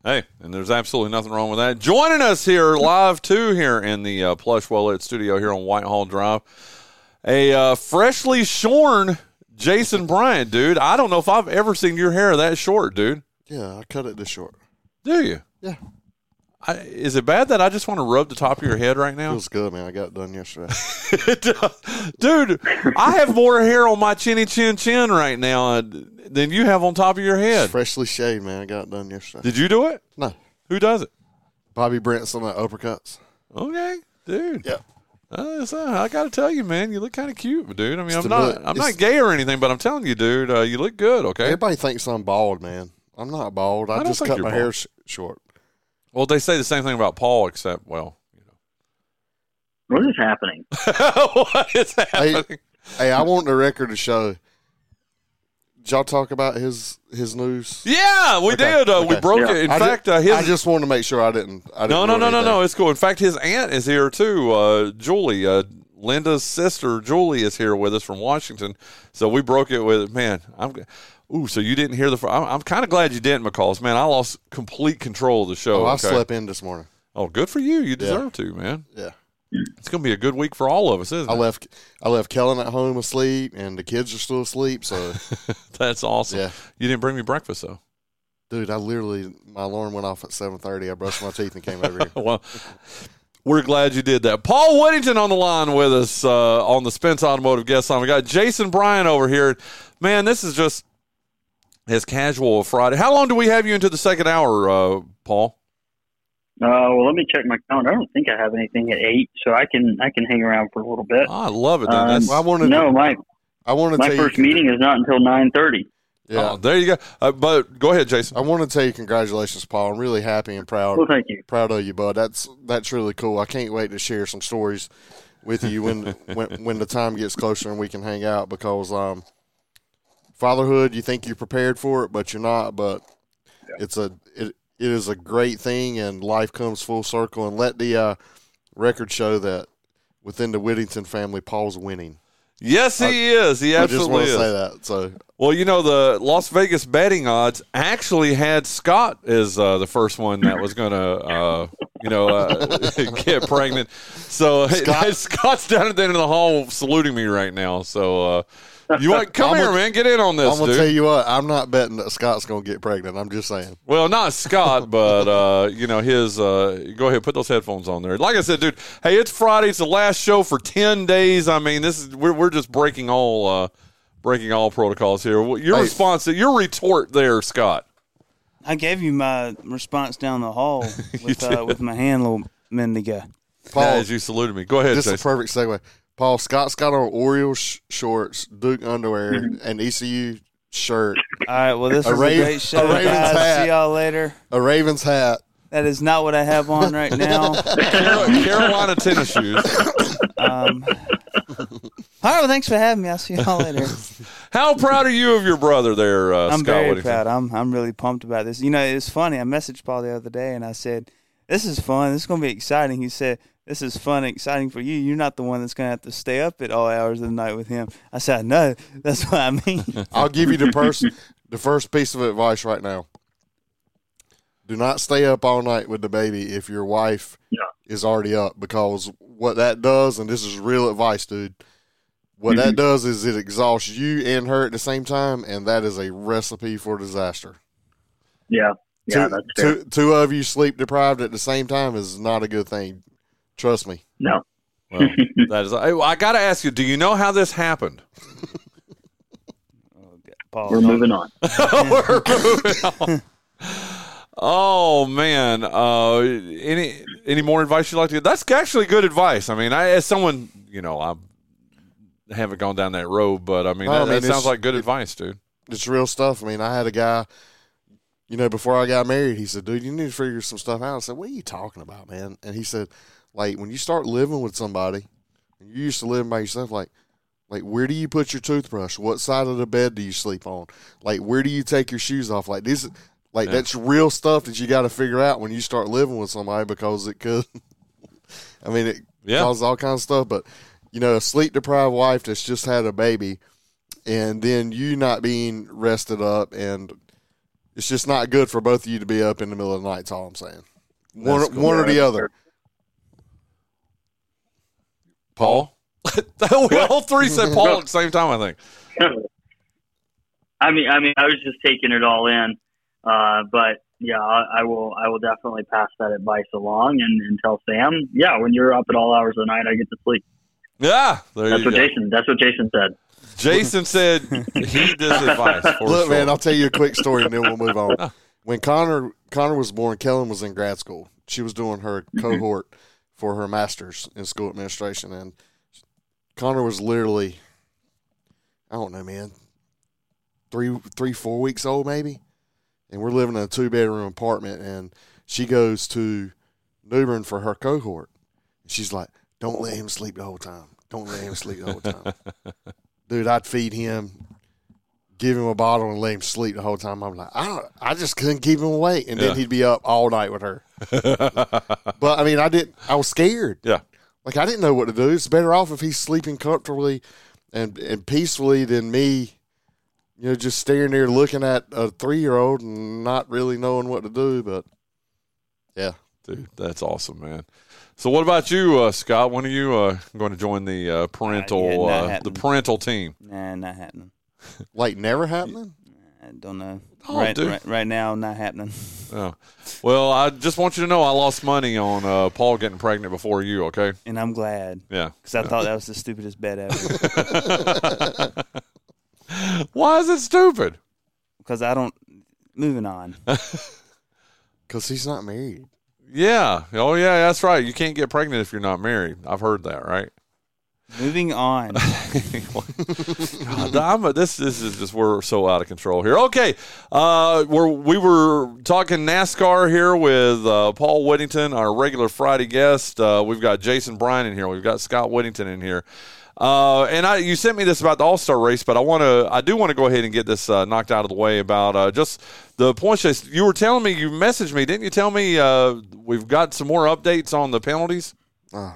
Hey, and there's absolutely nothing wrong with that. Joining us here live too here in the uh, Plush Well Lit studio here on Whitehall Drive, a uh, freshly shorn Jason Bryant, dude. I don't know if I've ever seen your hair that short, dude. Yeah, I cut it this short. Do you? Yeah. I, is it bad that I just want to rub the top of your head right now? Feels good, man. I got it done yesterday. Dude, I have more hair on my chinny chin chin right now uh, than you have on top of your head. Freshly shaved, man. I got it done yesterday. Did you do it? No. Who does it? Bobby Branson at Uppercuts. Okay, dude. Yeah. Uh, so I got to tell you, man, you look kind of cute, dude. I mean, It's I'm not, look. I'm It's- not gay or anything, but I'm telling you, dude, uh, you look good. Okay. Everybody thinks I'm bald, man. I'm not bald. I, I just cut you're my hair sh- short. Well, they say the same thing about Paul, except well, you know. What is happening? what is happening? Hey, hey, I want the record to show. Did y'all talk about his his news? Yeah, we Okay, did. Uh, We okay. broke it. In I ju- fact, uh, his I just wanted to make sure I didn't. I didn't no, no, ruin no, no, anything. no. It's cool. In fact, his aunt is here too. Uh, Julie, uh, Linda's sister, Julie, is here with us from Washington. So we broke it with man. I'm. Ooh, so you didn't hear the? fir- I'm, I'm kind of glad you didn't, McCalls. Man, I lost complete control of the show. Oh, I okay? slept in this morning. Oh, good for you. You deserve to, man. Yeah. It's going to be a good week for all of us, isn't I it? left I left Kellen at home asleep, and the kids are still asleep. So, That's awesome. Yeah. You didn't bring me breakfast though. dude, I literally my alarm went off at seven thirty. I brushed my teeth and came over here. well, we're glad you did that. Paul Whittington on the line with us uh, on the Spence Automotive guest line. We got Jason Bryant over here. Man, this is just as casual a Friday. How long do we have you into the second hour, uh, Paul? Uh, well, let me check my calendar. I don't think I have anything at eight, so I can I can hang around for a little bit. I love it. Um, That's, I wanted to no, to, my I wanted to my first you, meeting is not until nine thirty. Yeah, Oh, there you go. Uh, but go ahead, Jason. I want to tell you congratulations, Paul. I'm really happy and proud. Well, thank you. proud of you, bud. That's that's really cool. I can't wait to share some stories with you when when when the time gets closer and we can hang out because um, fatherhood. You think you're prepared for it, but you're not. But it's a it is a great thing, and life comes full circle. And let the uh, record show that within the Whittington family, Paul's winning. Yes, he is. He I just absolutely want to is. say that. So Well, you know, the Las Vegas betting odds actually had Scott as uh, the first one that was going to, uh, you know, uh, get pregnant. So Scott- Scott's down at the end of the hall saluting me right now. So uh, you want come I'm here, gonna- man? Get in on this, I'm gonna dude. tell you what. I'm not betting that Scott's gonna get pregnant. I'm just saying. Well, not Scott, but uh, you know his. Uh, go ahead, put those headphones on there. Like I said, dude. Hey, it's Friday. It's the last show for ten days. I mean, this is we're we're just breaking all uh, breaking all protocols here. Your Hey. response, your retort there, Scott. I gave you my response down the hall with uh, with my hand, little minute. Paul, as you saluted me. Go ahead, This is a perfect segue. Paul Scott's got on Orioles sh- shorts, Duke underwear, Mm-hmm. and ECU shirt, All right, well, this A is Ra- a great show, a Ravens guys. hat. See y'all later. a Ravens hat. That is not what I have on right now. Carolina tennis shoes. Um, all right, well, thanks for having me. I'll see y'all later. How proud are you of your brother there, uh, I'm Scott very Whittington? proud. I'm I'm really pumped about this. You know, it's funny. I messaged Paul the other day and I said, "This is fun. This is going to be exciting." He said, "This is fun and exciting for you. You're not the one that's going to have to stay up at all hours of the night with him." I said, "No, that's what I mean." I'll give you the person the first piece of advice right now. Do not stay up all night with the baby if your wife is already up because what that does, and this is real advice, dude. What that mm-hmm. does is it exhausts you and her at the same time, and that is a recipe for disaster. Yeah, yeah, two, that's fair. two, two of you sleep deprived at the same time is not a good thing. Trust me. No, Well, that is. I, I got to ask you. Do you know how this happened? Paul, we're moving on. We're moving on. Oh man! Uh, any any more advice you'd like to give? That's actually good advice. I mean, I as someone you know, I haven't gone down that road, but I mean, No, that, I mean, that sounds like good it- advice, dude. It's real stuff. I mean, I had a guy, you know, before I got married, he said, dude, you need to figure some stuff out. I said, what are you talking about, man? And he said, like, when you start living with somebody, and you used to live by yourself, like, like where do you put your toothbrush? What side of the bed do you sleep on? Like, where do you take your shoes off? Like, this, like, Yeah. that's real stuff that you got to figure out when you start living with somebody because it could, I mean, it Yeah. causes all kinds of stuff. But, you know, a sleep deprived wife that's just had a baby, and then you not being rested up and it's just not good for both of you to be up in the middle of the night. That's all I'm saying. One, cool. one or the other. Paul, we all three said Paul at the same time. I think. I mean, I mean, I was just taking it all in, uh, but yeah, I, I will, I will definitely pass that advice along and, and tell Sam. Yeah, when you're up at all hours of the night, I get to sleep. Yeah, there That's you what go. Jason. That's what Jason said. Jason said heed this advice. For Look, sure. man, I'll tell you a quick story and then we'll move on. When Connor Connor was born, Kellen was in grad school. She was doing her cohort for her master's in school administration, and Connor was literally, I don't know, man, three three four weeks old maybe, and we're living in a two bedroom apartment, and she goes to New Bern for her cohort. And she's like, "Don't let him sleep the whole time. Don't let him sleep the whole time." Dude, I'd feed him, give him a bottle, and let him sleep the whole time. I'm like, I don't, I just couldn't keep him awake, and Yeah. then he'd be up all night with her. but I mean, I didn't. I was scared. Yeah. Like I didn't know what to do. It's better off if he's sleeping comfortably and and peacefully than me, you know, just staring there looking at a three year old and not really knowing what to do. But yeah, dude, that's awesome, man. So, what about you, uh, Scott? When are you uh, going to join the uh, parental yeah, uh, the parental team? Nah, not happening. Like never happening? I don't know. Oh, right, dude. right, right now, not happening. Oh. Well, I just want you to know I lost money on uh, Paul getting pregnant before you. Okay. And I'm glad. Yeah. Because I Yeah. thought that was the stupidest bet ever. Why is it stupid? Because I don't. Moving on. Because he's not married. Yeah. Oh, yeah. That's right. You can't get pregnant if you're not married. I've heard that. Right. Moving on. God, I'm a, this this is just we're so out of control here. Okay, uh, we're we were talking NASCAR here with uh, Paul Whittington, our regular Friday guest. Uh, we've got Jason Bryant in here. We've got Scott Whittington in here. Uh, and I, you sent me this about the All Star race, but I want to, I do want to go ahead and get this uh, knocked out of the way about uh, just the points chase. You were telling me, you messaged me, didn't you? Tell me uh, we've got some more updates on the penalties. Oh,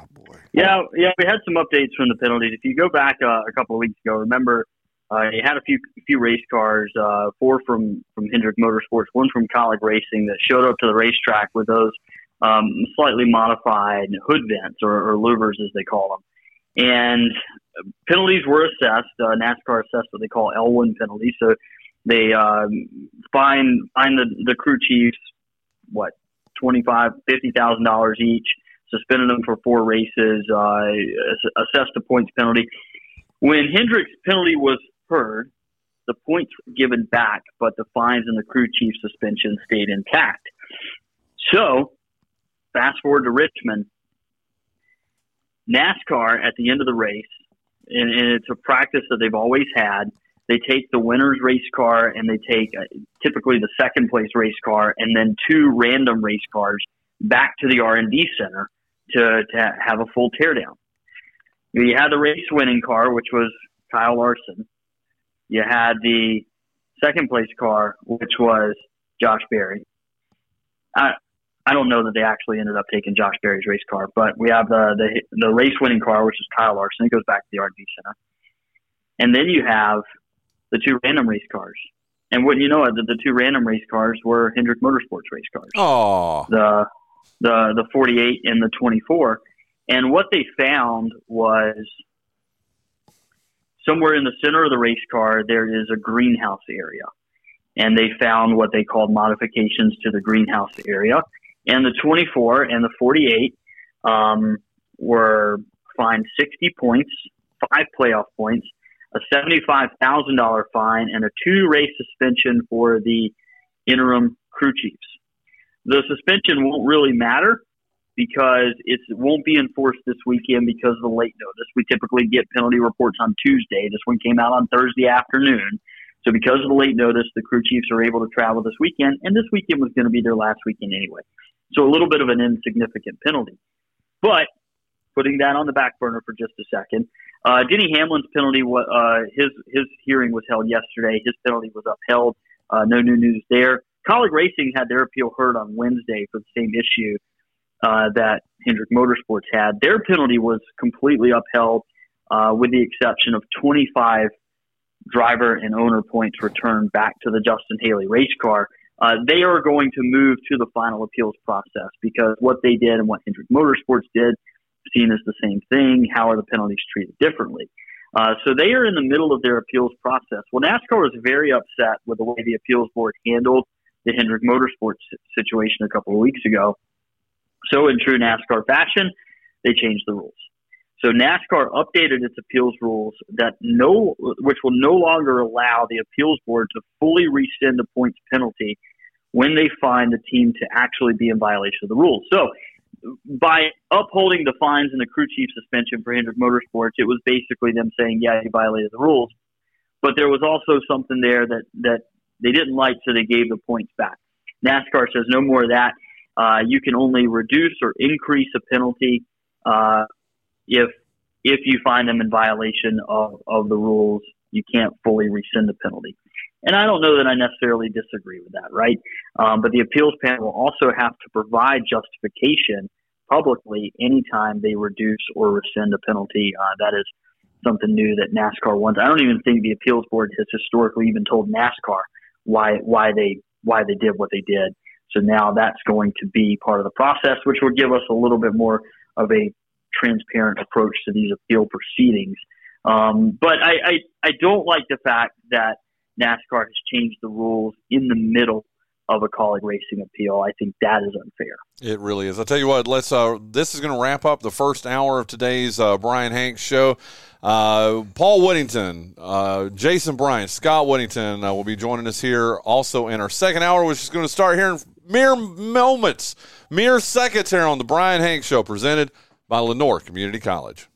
Yeah, yeah, we had some updates from the penalties. If you go back uh, a couple of weeks ago, remember uh, you had a few few race cars, uh, four from from Hendrick Motorsports, one from Kaulig Racing, that showed up to the racetrack with those um, slightly modified hood vents or, or louvers, as they call them. And penalties were assessed. Uh, NASCAR assessed what they call L1 penalties. So they um, fine fine the, the crew chiefs what twenty five fifty thousand dollars each, suspended them for four races, uh, assessed a points penalty. When Hendrick's penalty was heard, the points were given back, but the fines and the crew chief suspension stayed intact. So, fast forward to Richmond. NASCAR at the end of the race, and, and it's a practice that they've always had. They take the winner's race car and they take uh, typically the second place race car and then two random race cars back to the R and D center to to have a full teardown. You had the race winning car, which was Kyle Larson. You had the second place car, which was Josh Berry. I I don't know that they actually ended up taking Josh Berry's race car, but we have the the, the race winning car, which is Kyle Larson. It goes back to the R&D center, and then you have the two random race cars. And wouldn't you know it, the, the two random race cars were Hendrick Motorsports race cars Oh, the the the 48 and the 24 and what they found was somewhere in the center of the race car there is a greenhouse area. And they found what they called modifications to the greenhouse area. And the 24 and the 48 um, were fined 60 points five playoff points a $75,000 fine and a two race suspension for the interim crew chiefs the suspension won't really matter because it won't be enforced this weekend because of the late notice. We typically get penalty reports on Tuesday. This one came out on Thursday afternoon. So because of the late notice, the crew chiefs are able to travel this weekend, and this weekend was going to be their last weekend anyway. So a little bit of an insignificant penalty. But putting that on the back burner for just a second, uh, Denny Hamlin's penalty, uh, his his hearing was held yesterday. His penalty was upheld. Uh, no new news there. Kaulig Racing had their appeal heard on Wednesday for the same issue uh, that Hendrick Motorsports had. Their penalty was completely upheld, uh, with the exception of 25 driver and owner points returned back to the Justin Haley race car. Uh, they are going to move to the final appeals process because what they did and what Hendrick Motorsports did, seen as the same thing. How are the penalties treated differently? Uh, so they are in the middle of their appeals process. Well, NASCAR was very upset with the way the appeals board handled the Hendrick Motorsports situation a couple of weeks ago. So, in true NASCAR fashion, they changed the rules. So NASCAR updated its appeals rules that no, which will no longer allow the appeals board to fully rescind a points penalty when they find the team to actually be in violation of the rules. So by upholding the fines and the crew chief suspension for Hendrick Motorsports, it was basically them saying, yeah, you violated the rules. But there was also something there that, that they didn't like, so they gave the points back. NASCAR says no more of that. Uh, you can only reduce or increase a penalty uh, if if you find them in violation of, of the rules. You can't fully rescind the penalty. And I don't know that I necessarily disagree with that, right? Um, but the appeals panel will also have to provide justification publicly anytime they reduce or rescind a penalty. Uh, that is something new that NASCAR wants. I don't even think the appeals board has historically even told NASCAR why why they why they did what they did. So now that's going to be part of the process, which will give us a little bit more of a transparent approach to these appeal proceedings. Um, but I, I, I don't like the fact that NASCAR has changed the rules in the middle of a Kaulig racing appeal. I think that is unfair. It really is. I'll tell you what, let's uh this is gonna wrap up the first hour of today's uh, Brian Hanks show. Uh, Paul Whittington, uh, Jason Bryant, Scott Whittington uh, will be joining us here also in our second hour, which is going to start here in mere moments, mere seconds here on the Brian Hanks show presented by Lenoir Community College.